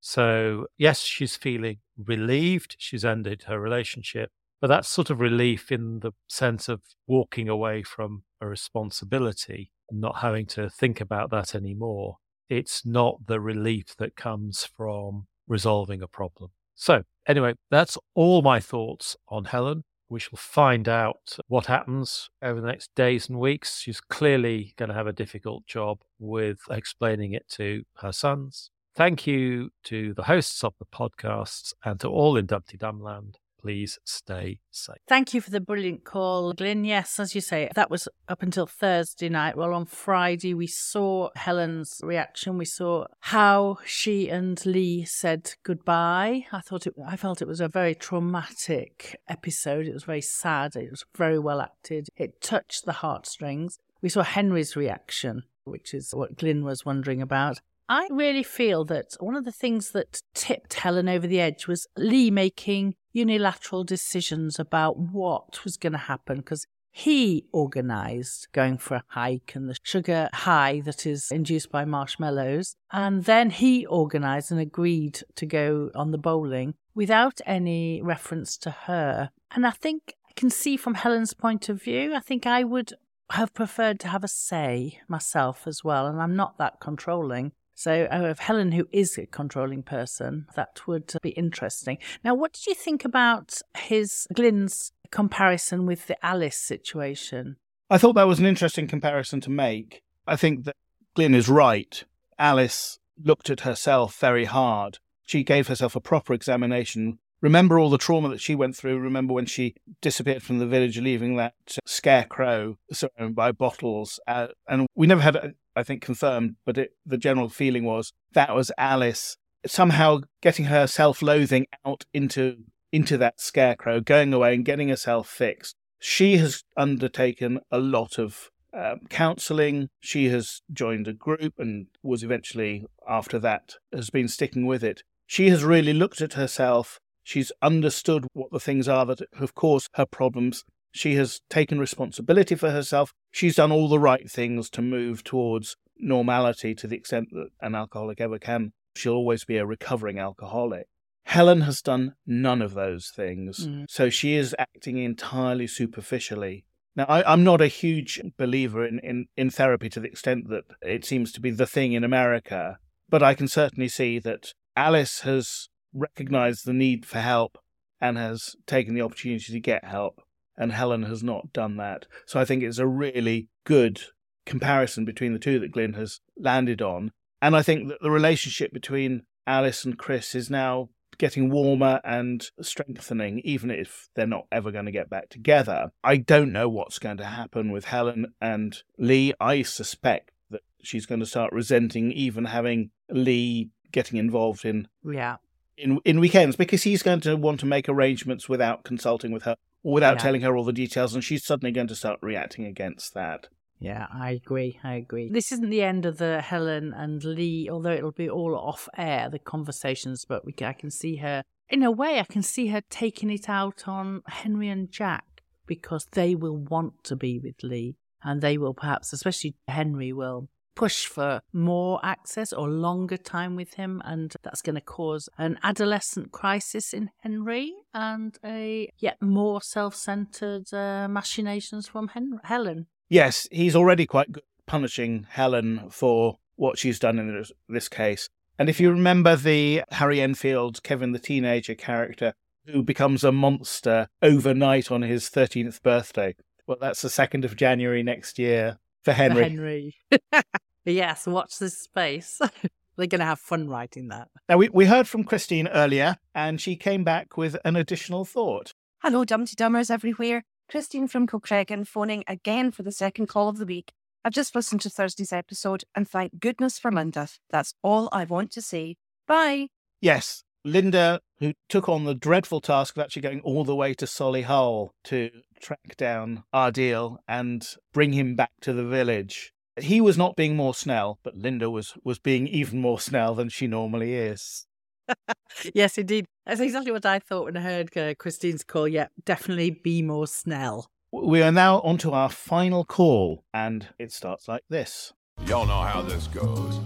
So, yes, she's feeling relieved. She's ended her relationship, but that's sort of relief in the sense of walking away from a responsibility, and not having to think about that anymore it's not the relief that comes from resolving a problem. So, anyway, that's all my thoughts on Helen. We shall find out what happens over the next days and weeks. She's clearly going to have a difficult job with explaining it to her sons. Thank you to the hosts of the podcasts and to all in Dumteedumland. Please stay safe. Thank you for the brilliant call, Glyn. Yes, as you say, that was up until Thursday night. Well, on Friday, we saw Helen's reaction. We saw how she and Lee said goodbye. I thought it, I felt it was a very traumatic episode. It was very sad. It was very well acted. It touched the heartstrings. We saw Henry's reaction, which is what Glyn was wondering about. I really feel that one of the things that tipped Helen over the edge was Lee making unilateral decisions about what was going to happen because he organised going for a hike and the sugar high that is induced by marshmallows. And then he organised and agreed to go on the bowling without any reference to her. And I think I can see from Helen's point of view, I think I would have preferred to have a say myself as well. And I'm not that controlling. So, uh, if Helen, who is a controlling person, that would be interesting. Now, what did you think about his Glyn's comparison with the Alice situation? I thought that was an interesting comparison to make. I think that Glyn is right. Alice looked at herself very hard she gave herself a proper examination. Remember all the trauma that she went through. Remember when she disappeared from the village, leaving that scarecrow surrounded by bottles. Uh, and we never had, I think, confirmed, but it, the general feeling was that was Alice somehow getting her self-loathing out into into that scarecrow, going away and getting herself fixed. She has undertaken a lot of um, counseling. She has joined a group and was eventually, after that, has been sticking with it. She has really looked at herself. She's understood what the things are that have caused her problems. She has taken responsibility for herself. She's done all the right things to move towards normality to the extent that an alcoholic ever can. She'll always be a recovering alcoholic. Helen has done none of those things. Mm. So she is acting entirely superficially. Now, I, am not a huge believer in, in, in therapy to the extent that it seems to be the thing in America, but I can certainly see that Alice has recognized the need for help and has taken the opportunity to get help, and Helen has not done that. So I think it's a really good comparison between the two that Glyn has landed on. And I think that the relationship between Alice and Chris is now getting warmer and strengthening, even if they're not ever going to get back together. I don't know what's going to happen with Helen and Lee. I suspect that she's going to start resenting even having Lee getting involved in yeah in in weekends because he's going to want to make arrangements without consulting with her without Yeah. telling her all the details, and she's suddenly going to start reacting against that. Yeah, I agree. I agree. This isn't the end of the Helen and Lee, although it'll be all off air, the conversations, but we can, I can see her, in a way, I can see her taking it out on Henry and Jack because they will want to be with Lee and they will perhaps, especially Henry, will push for more access or longer time with him and that's going to cause an adolescent crisis in henry and a yet more self-centered uh, machinations from Hen- helen Yes, he's already quite good punishing Helen for what she's done in this, case. And if you remember the Harry Enfield, Kevin the teenager character, who becomes a monster overnight on his 13th birthday, well, that's the 2nd of January next year for Henry. henry [LAUGHS] yes watch this space [LAUGHS] they're going to have fun writing that Now, we, we heard from Christine earlier, and she came back with an additional thought. Hello, Dumteedummers everywhere. Christine from Kilcreggan phoning again for the second call of the week. I've just listened to Thursday's episode and thank goodness for Lynda. That's all I want to say. Bye. Yes, Lynda, who took on the dreadful task of actually going all the way to Solihull to track down Ardeel and bring him back to the village. He was not being more Snell, but Lynda was, was being even more Snell than she normally is. [LAUGHS] yes indeed that's exactly what i thought when i heard uh, christine's call yeah definitely be more snell We are now on to our final call, and it starts like this. Y'all know how this goes.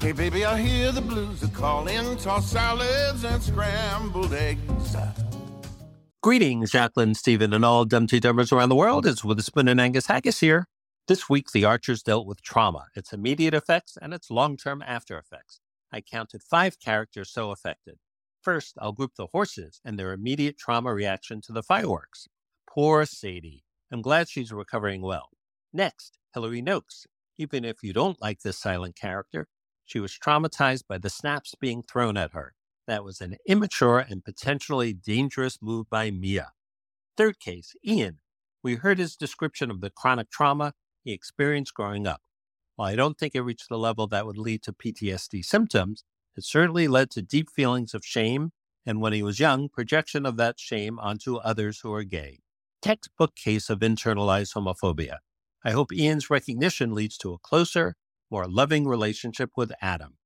Hey, baby, I hear the blues are calling. Toss salads and scrambled eggs. Greetings, Jacqueline, Stephen, and all Dumteedummers around the world. It's Witherspoon and Angus Haggis here. This week, the Archers dealt with trauma, its immediate effects, and its long term after effects. I counted five characters so affected. First, I'll group the horses and their immediate trauma reaction to the fireworks. Poor Sadie. I'm glad she's recovering well. Next, Hilary Noakes. Even if you don't like this silent character, she was traumatized by the snaps being thrown at her. That was an immature and potentially dangerous move by Mia. Third case, Ian. We heard his description of the chronic trauma he experienced growing up. While I don't think it reached the level that would lead to PTSD symptoms, it certainly led to deep feelings of shame, and when he was young, projection of that shame onto others who are gay. Textbook case of internalized homophobia. I hope Ian's recognition leads to a closer, more loving relationship with Adam.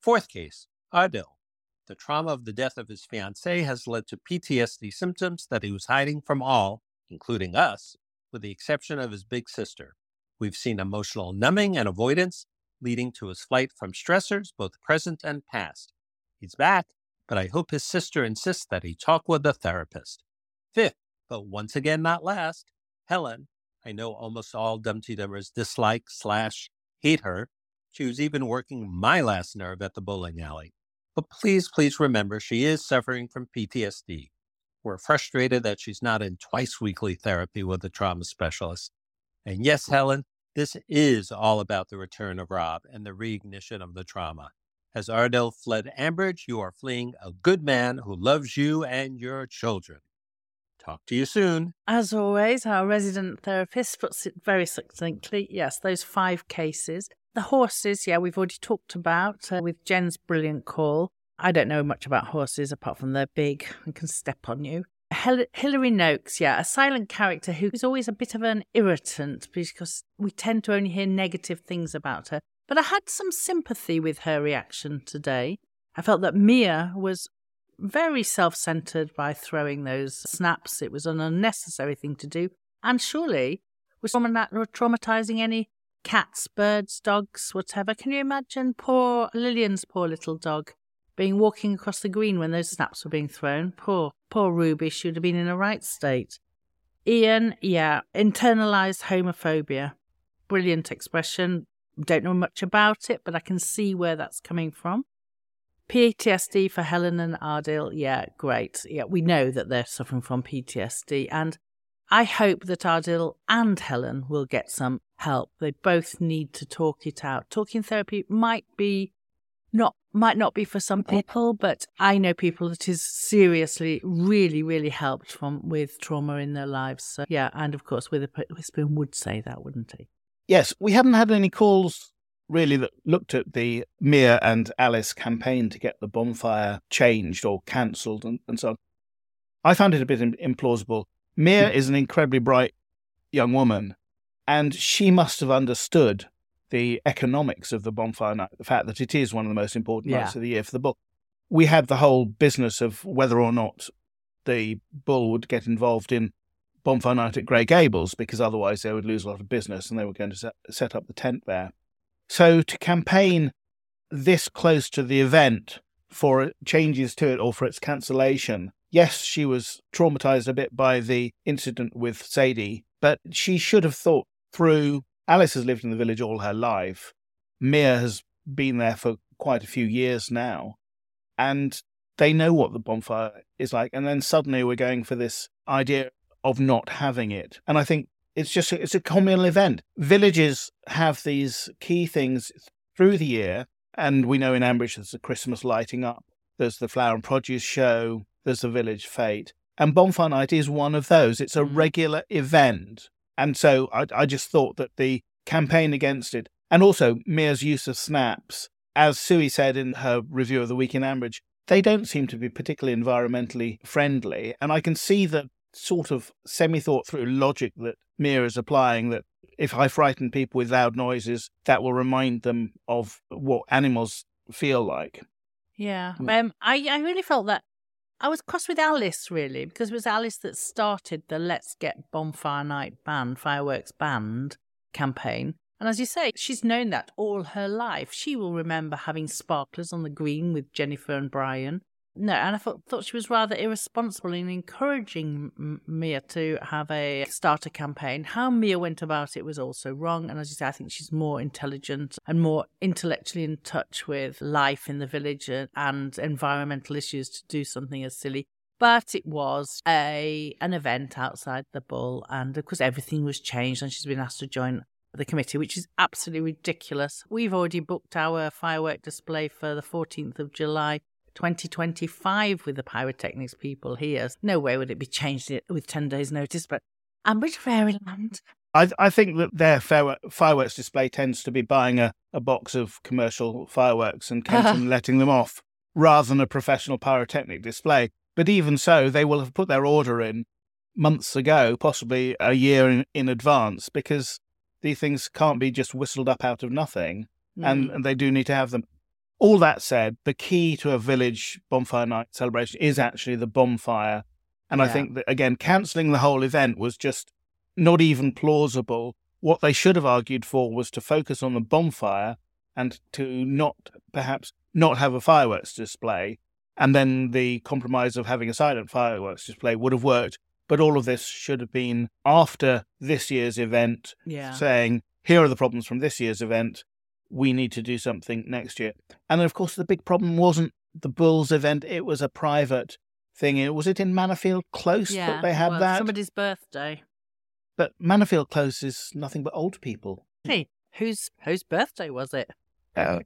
Fourth case, Ardal. The trauma of the death of his fiancée has led to PTSD symptoms that he was hiding from all, including us, with the exception of his big sister. We've seen emotional numbing and avoidance, leading to his flight from stressors, both present and past. He's back, but I hope his sister insists that he talk with a therapist. Fifth, but once again not last, Helen. I know almost all Dumteedummers dislike slash hate her. She was even working my last nerve at the bowling alley. But please, please remember she is suffering from PTSD. We're frustrated that she's not in twice weekly therapy with a trauma specialist. And yes, Helen, this is all about the return of Rob and the reignition of the trauma. As Ardal fled Ambridge, you are fleeing a good man who loves you and your children. Talk to you soon. As always, our resident therapist puts it very succinctly. Yes, those five cases. The horses, yeah, we've already talked about uh, with Jen's brilliant call. I don't know much about horses apart from they're big and can step on you. Hel- Hilary Noakes, yeah, a silent character who is always a bit of an irritant because we tend to only hear negative things about her. But I had some sympathy with her reaction today. I felt that Mia was very self centered by throwing those snaps. It was an unnecessary thing to do. And surely was traumatizing any cats, birds, dogs, whatever. Can you imagine poor Lilian's poor little dog being walking across the green when those snaps were being thrown? Poor, poor Ruby. She would have been in a right state. Ian, yeah, internalized homophobia. Brilliant expression. Don't know much about it, but I can see where that's coming from. PTSD for Helen and Ardal, yeah, great. Yeah, we know that they're suffering from PTSD, and I hope that Ardal and Helen will get some help. They both need to talk it out. Talking therapy might be not might not be for some people, but I know people that is seriously, really, really helped from with trauma in their lives. So yeah, and of course, Witherspoon would say that, wouldn't he? Yes, we haven't had any calls really that looked at the Mia and Alice campaign to get the bonfire changed or cancelled and, and so on. I found it a bit implausible. Mia hmm. is an incredibly bright young woman, and she must have understood the economics of the bonfire night, the fact that it is one of the most important yeah. nights of the year for the book. We had the whole business of whether or not the bull would get involved in bonfire night at Grey Gables because otherwise they would lose a lot of business and they were going to set, set up the tent there. So to campaign this close to the event for changes to it or for its cancellation, yes, she was traumatized a bit by the incident with Sadie, but she should have thought through. Alice has lived in the village all her life. Mia has been there for quite a few years now. And they know what the bonfire is like. And then suddenly we're going for this idea of not having it. And I think it's just it's a communal event. Villages have these key things through the year, and we know in Ambridge there's the Christmas lighting up, there's the flower and produce show, there's the village fete, and Bonfire Night is one of those. It's a mm. regular event, and so I, I just thought that the campaign against it, and also Mia's use of snaps, as Sue said in her review of the week in Ambridge, they don't seem to be particularly environmentally friendly, and I can see the sort of semi thought through logic that Mia is applying that if I frighten people with loud noises, that will remind them of what animals feel like. Yeah. Mm. Um, I, I really felt that I was cross with Alice, really, because it was Alice that started the Let's Get Bonfire Night Band, Fireworks Band campaign. And as you say, she's known that all her life. She will remember having sparklers on the green with Jennifer and Brian. No, and I thought, thought she was rather irresponsible in encouraging Mia to have a starter campaign. How Mia went about it was also wrong. And as you say, I think she's more intelligent and more intellectually in touch with life in the village uh, and environmental issues to do something as silly. But it was a an event outside the bull, and of course everything was changed, and she's been asked to join the committee, which is absolutely ridiculous. We've already booked our firework display for the 14th of July 2025 with the pyrotechnics people here. No way would it be changed with 10 days' notice, but Ambridge Fairyland. I, I think that their fireworks display tends to be buying a, a box of commercial fireworks and [LAUGHS] letting them off rather than a professional pyrotechnic display. But even so, they will have put their order in months ago, possibly a year in, in advance, because these things can't be just whistled up out of nothing, mm. and, and they do need to have them. All that said, the key to a village bonfire night celebration is actually the bonfire. And yeah. I think that, again, cancelling the whole event was just not even plausible. What they should have argued for was to focus on the bonfire and to not perhaps not have a fireworks display. And then the compromise of having a silent fireworks display would have worked. But all of this should have been after this year's event, yeah. saying, here are the problems from this year's event we need to do something next year. And of course, the big problem wasn't the Bulls event, it was a private thing. Was it in Manorfield Close yeah, that they had well, that? Somebody's birthday. But Manorfield Close is nothing but old people. Hey, whose whose birthday was it? Oh.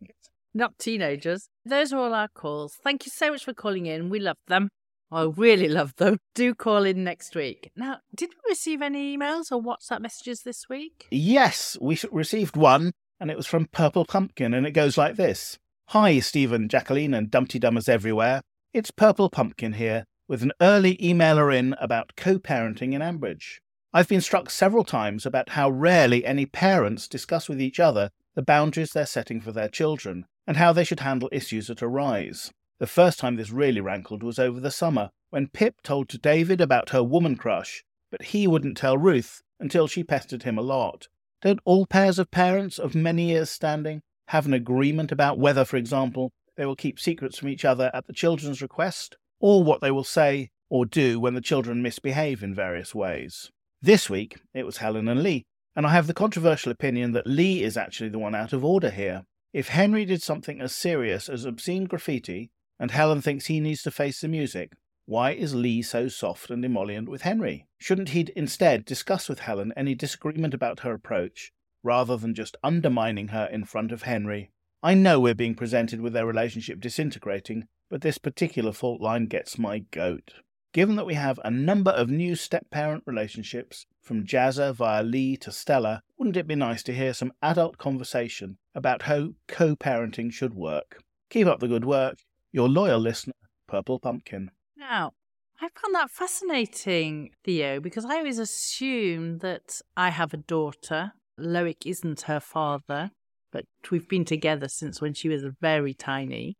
not teenagers. Those are all our calls. Thank you so much for calling in. We love them. I really love them. Do call in next week. Now, did we receive any emails or WhatsApp messages this week? Yes, we received one, and it was from Purple Pumpkin, and it goes like this Hi, Stephen, Jacqueline, and Dumteedummers everywhere. It's Purple Pumpkin here with an early emailer in about co parenting in Ambridge. I've been struck several times about how rarely any parents discuss with each other the boundaries they're setting for their children and how they should handle issues that arise. The first time this really rankled was over the summer, when Pip told to David about her woman crush, but he wouldn't tell Ruth until she pestered him a lot. Don't all pairs of parents of many years' standing have an agreement about whether, for example, they will keep secrets from each other at the children's request, or what they will say or do when the children misbehave in various ways? This week, it was Helen and Lee, and I have the controversial opinion that Lee is actually the one out of order here. If Henry did something as serious as obscene graffiti and Helen thinks he needs to face the music. Why is Lee so soft and emollient with Henry? Shouldn't he instead discuss with Helen any disagreement about her approach, rather than just undermining her in front of Henry? I know we're being presented with their relationship disintegrating, but this particular fault line gets my goat. Given that we have a number of new step parent relationships, from Jazza via Lee to Stella, wouldn't it be nice to hear some adult conversation about how co parenting should work? Keep up the good work. Your loyal listener, Purple Pumpkin. Now, I found that fascinating, Theo, because I always assume that I have a daughter. Loic isn't her father, but we've been together since when she was very tiny.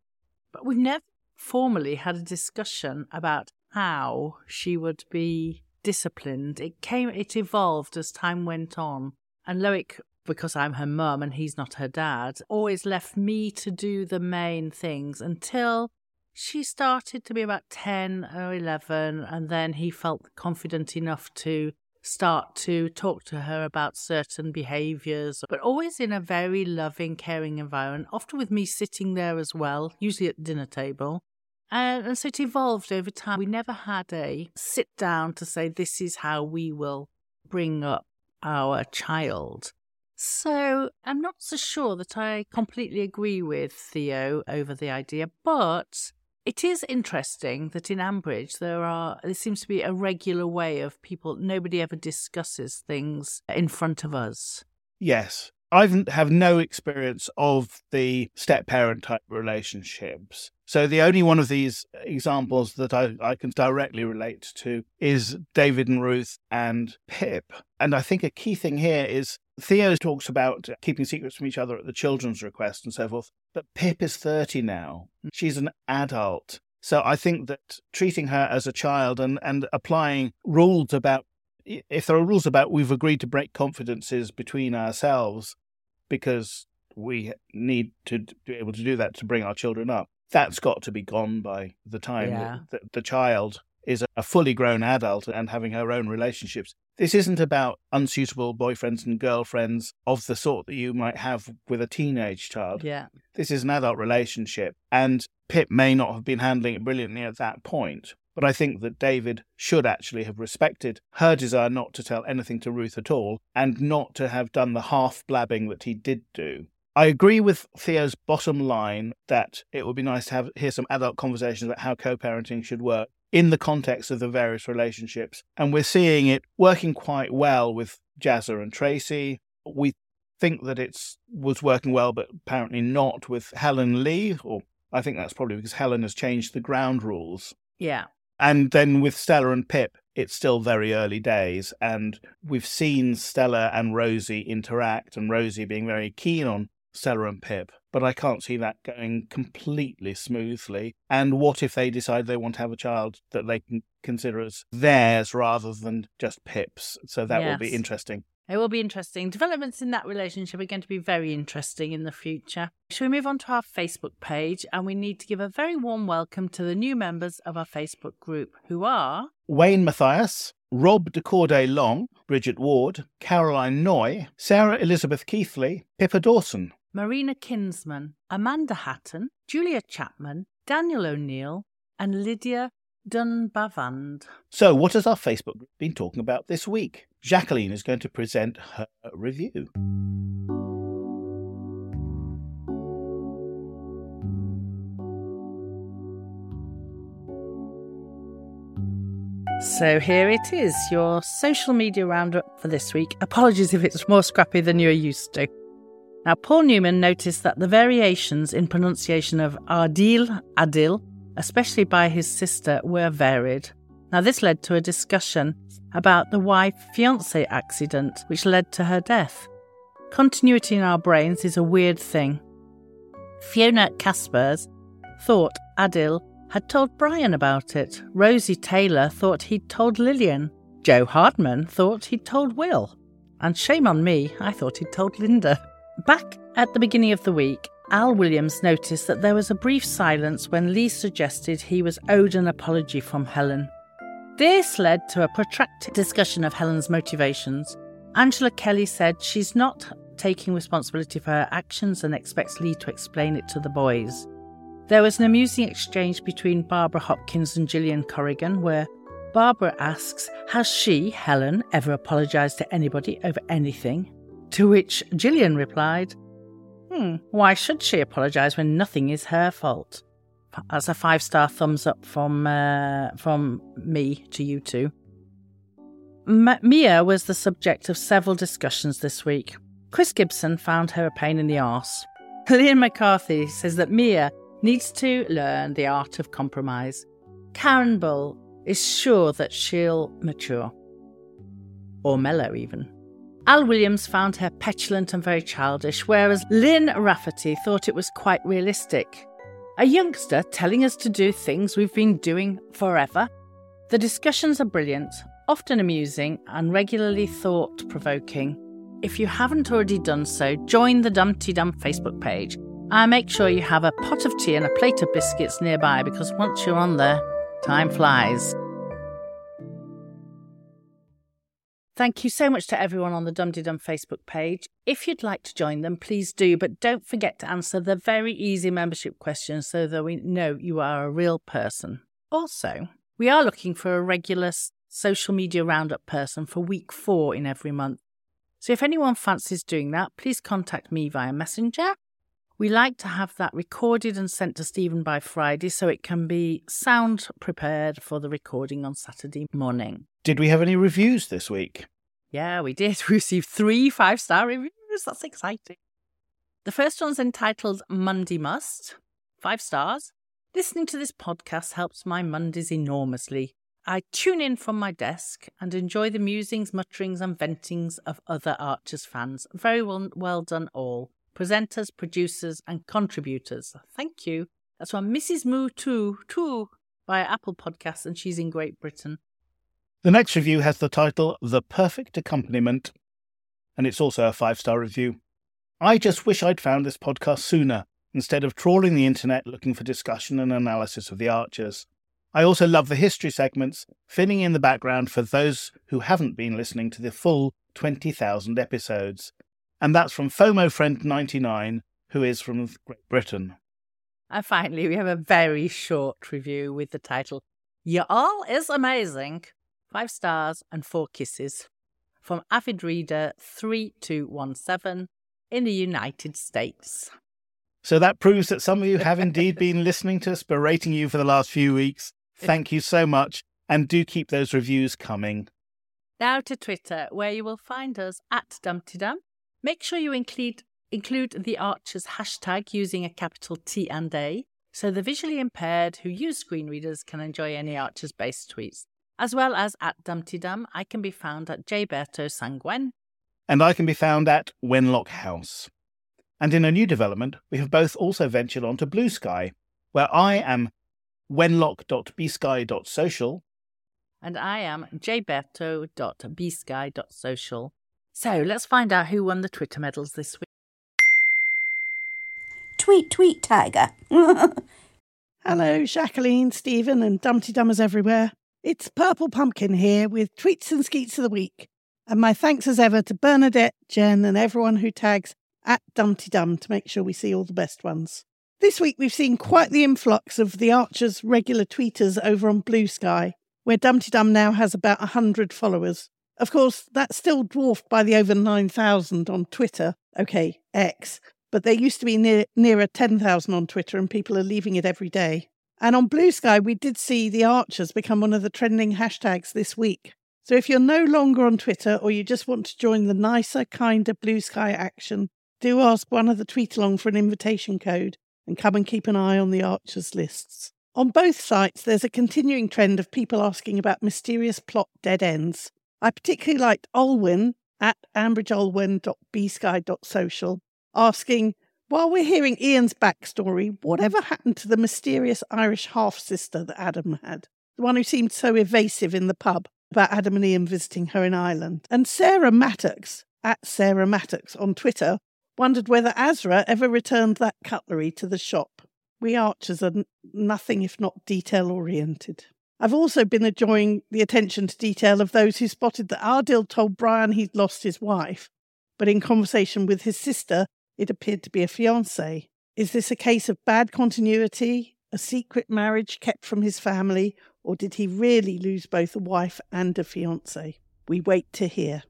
But we've never formally had a discussion about how she would be disciplined. It came, it evolved as time went on. And Loic because I'm her mum and he's not her dad, always left me to do the main things until she started to be about 10 or 11. And then he felt confident enough to start to talk to her about certain behaviors, but always in a very loving, caring environment, often with me sitting there as well, usually at the dinner table. And, and so it evolved over time. We never had a sit down to say, this is how we will bring up our child. So I'm not so sure that I completely agree with Theo over the idea, but it is interesting that in Ambridge there are there seems to be a regular way of people nobody ever discusses things in front of us. Yes. I have no experience of the step parent type relationships. So the only one of these examples that I, I can directly relate to is David and Ruth and Pip. And I think a key thing here is Theo talks about keeping secrets from each other at the children's request and so forth, but Pip is 30 now. She's an adult. So I think that treating her as a child and, and applying rules about, if there are rules about we've agreed to break confidences between ourselves because we need to be able to do that to bring our children up, that's got to be gone by the time yeah. that the, the child is a fully grown adult and having her own relationships. This isn't about unsuitable boyfriends and girlfriends of the sort that you might have with a teenage child. Yeah. This is an adult relationship. And Pip may not have been handling it brilliantly at that point. But I think that David should actually have respected her desire not to tell anything to Ruth at all and not to have done the half blabbing that he did do. I agree with Theo's bottom line that it would be nice to have hear some adult conversations about how co-parenting should work in the context of the various relationships. And we're seeing it working quite well with Jazza and Tracy. We think that it was working well, but apparently not with Helen Lee, or I think that's probably because Helen has changed the ground rules. Yeah. And then with Stella and Pip, it's still very early days. And we've seen Stella and Rosie interact, and Rosie being very keen on Stella and Pip but I can't see that going completely smoothly. And what if they decide they want to have a child that they can consider as theirs rather than just Pip's? So that yes. will be interesting. It will be interesting. Developments in that relationship are going to be very interesting in the future. Shall we move on to our Facebook page? And we need to give a very warm welcome to the new members of our Facebook group, who are Wayne Matthias, Rob de Corday Long, Bridget Ward, Caroline Noy, Sarah Elizabeth Keithley, Pippa Dawson, Marina Kinsman, Amanda Hatton, Julia Chapman, Daniel O'Neill, and Lydia Dunbavand. So, what has our Facebook group been talking about this week? Jacqueline is going to present her review. So here it is, your social media roundup for this week. Apologies if it's more scrappy than you're used to. Now, Paul Newman noticed that the variations in pronunciation of Ardil, Adil, especially by his sister, were varied. Now, this led to a discussion about the wife fiance accident, which led to her death. Continuity in our brains is a weird thing. Fiona Caspers thought Adil had told Brian about it. Rosie Taylor thought he'd told Lilian. Joe Hardman thought he'd told Will. And shame on me, I thought he'd told Lynda. Back at the beginning of the week, Al Williams noticed that there was a brief silence when Lee suggested he was owed an apology from Helen. This led to a protracted discussion of Helen's motivations. Angela Kelly said she's not taking responsibility for her actions and expects Lee to explain it to the boys. There was an amusing exchange between Barbara Hopkins and Gillian Corrigan where Barbara asks, Has she, Helen, ever apologised to anybody over anything? To which Gillian replied, Hmm, why should she apologise when nothing is her fault? That's a five star thumbs up from uh, from me to you two. M- Mia was the subject of several discussions this week. Chris Gibson found her a pain in the arse. Liam McCarthy says that Mia needs to learn the art of compromise. Karen Bull is sure that she'll mature. Or mellow, even. Al Williams found her petulant and very childish, whereas Lynn Rafferty thought it was quite realistic. A youngster telling us to do things we've been doing forever. The discussions are brilliant, often amusing, and regularly thought provoking. If you haven't already done so, join the Dumteedum Facebook page and make sure you have a pot of tea and a plate of biscuits nearby because once you're on there, time flies. Thank you so much to everyone on the Dum Dum Facebook page. If you'd like to join them, please do, but don't forget to answer the very easy membership questions so that we know you are a real person. Also, we are looking for a regular social media roundup person for week four in every month. So if anyone fancies doing that, please contact me via Messenger. We like to have that recorded and sent to Stephen by Friday so it can be sound prepared for the recording on Saturday morning. Did we have any reviews this week? Yeah, we did. [LAUGHS] We received three five star reviews. That's exciting. The first one's entitled Monday Must. Five stars. Listening to this podcast helps my Mondays enormously. I tune in from my desk and enjoy the musings, mutterings, and ventings of other Archers fans. Very well, well done, all. Presenters, producers, and contributors. Thank you. That's from Mrs. Moo Too, too, via Apple Podcasts, and she's in Great Britain. The next review has the title The Perfect Accompaniment, and it's also a five star review. I just wish I'd found this podcast sooner, instead of trawling the internet looking for discussion and analysis of the Archers. I also love the history segments, filling in the background for those who haven't been listening to the full 20,000 episodes. And that's from FOMO Friend 99, who is from Great Britain. And finally, we have a very short review with the title Y'all is amazing. Five stars and four kisses from Avid Reader 3217 in the United States. So that proves that some of you have indeed [LAUGHS] been listening to us, berating you for the last few weeks. Thank you so much, and do keep those reviews coming. Now to Twitter, where you will find us at Dumteedum. Make sure you include include the Archers hashtag using a capital T and A, so the visually impaired who use screen readers can enjoy any Archers based tweets. As well as at Dumteedum, I can be found at Jberto Sanguen. And I can be found at Wenlock House. And in a new development, we have both also ventured onto Blue Sky, where I am wenlock.bsky.social. And I am jberto.bsky.social. So let's find out who won the Twitter medals this week. Tweet, tweet, tiger. [LAUGHS] Hello, Jacqueline, Stephen, and Dumteedummers everywhere. It's Purple Pumpkin here with Tweets and Skeets of the Week. And my thanks as ever to Bernadette, Jen, and everyone who tags at Dumteedum to make sure we see all the best ones. This week we've seen quite the influx of the Archer's regular tweeters over on Blue Sky, where Dumteedum now has about 100 followers. Of course, that's still dwarfed by the over 9,000 on Twitter, okay, X, but there used to be near, nearer 10,000 on Twitter and people are leaving it every day. And on Blue Sky, we did see the Archers become one of the trending hashtags this week. So if you're no longer on Twitter or you just want to join the nicer, kinder Blue Sky action, do ask one of the tweet along for an invitation code and come and keep an eye on the Archers lists. On both sites, there's a continuing trend of people asking about mysterious plot dead ends. I particularly liked Olwyn at ambridgeolwyn.bsky.social asking, while we're hearing Ian's backstory, whatever happened to the mysterious Irish half sister that Adam had? The one who seemed so evasive in the pub about Adam and Ian visiting her in Ireland. And Sarah Mattox, at Sarah Mattox on Twitter, wondered whether Azra ever returned that cutlery to the shop. We archers are n- nothing if not detail oriented. I've also been enjoying the attention to detail of those who spotted that Ardal told Brian he'd lost his wife, but in conversation with his sister, it appeared to be a fiancée. Is this a case of bad continuity, a secret marriage kept from his family, or did he really lose both a wife and a fiancée? We wait to hear.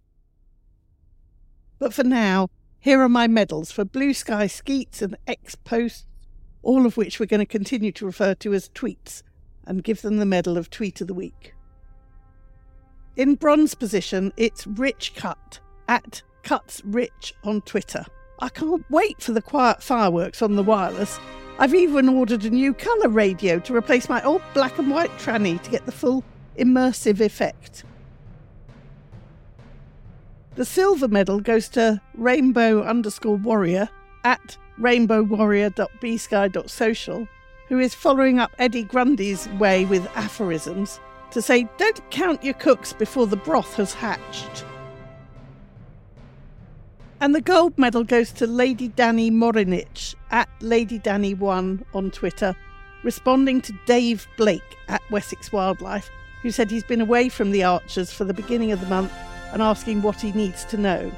But for now, here are my medals for Blue Sky Skeets and X Posts, all of which we're going to continue to refer to as tweets and give them the medal of Tweet of the Week. In bronze position, it's Rich Cut at Cuts Rich on Twitter. I can't wait for the quiet fireworks on the wireless. I've even ordered a new colour radio to replace my old black and white tranny to get the full immersive effect. The silver medal goes to rainbow underscore warrior at rainbowwarrior.bsky.social, who is following up Eddie Grundy's way with aphorisms to say, don't count your cooks before the broth has hatched. And the gold medal goes to Lady Danny Morinich at Lady Danny1 on Twitter, responding to Dave Blake at Wessex Wildlife, who said he's been away from the Archers for the beginning of the month and asking what he needs to know.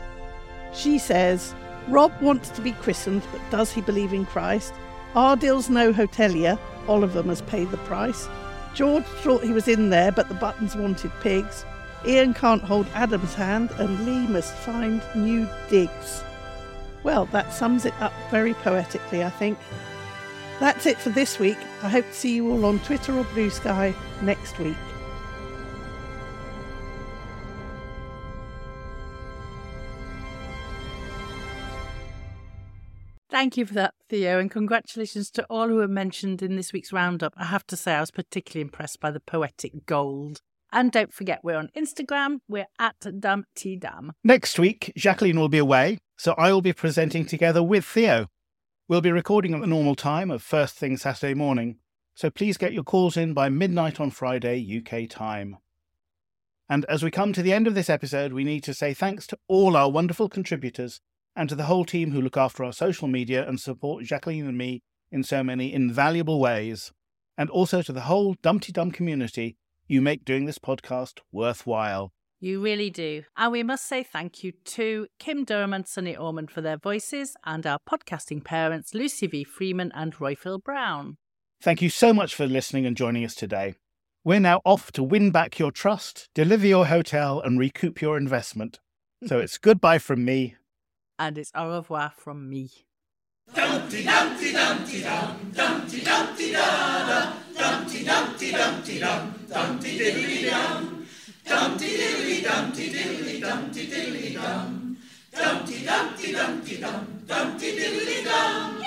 She says, Rob wants to be christened, but does he believe in Christ? Ardal's no hotelier. Oliver must pay the price. George thought he was in there, but the buttons wanted pigs. Ian can't hold Adam's hand, and Lee must find new digs. Well, that sums it up very poetically, I think. That's it for this week. I hope to see you all on Twitter or Blue Sky next week. Thank you for that, Theo, and congratulations to all who were mentioned in this week's roundup. I have to say, I was particularly impressed by the poetic gold. And don't forget, we're on Instagram. We're at Dumteedum. Next week, Jacqueline will be away, so I will be presenting together with Theo. We'll be recording at the normal time of first thing Saturday morning, so please get your calls in by midnight on Friday, UK time. And as we come to the end of this episode, we need to say thanks to all our wonderful contributors and to the whole team who look after our social media and support Jacqueline and me in so many invaluable ways, and also to the whole Dumteedum community. You make doing this podcast worthwhile. You really do. And we must say thank you to Kim Durham and Sunny Ormonde for their voices and our podcasting parents, Lucy V. Freeman and Royfield Brown. Thank you so much for listening and joining us today. We're now off to win back your trust, deliver your hotel, and recoup your investment. So it's goodbye from me. And it's au revoir from me. Dumpty Dumpty Dumpty Dum, Dumpty Dumpty Dumpty Dumpty Dum, Dumpty Diddly Dum, Dumpty Dumpty Dumpty Dum, Dumpty Dum.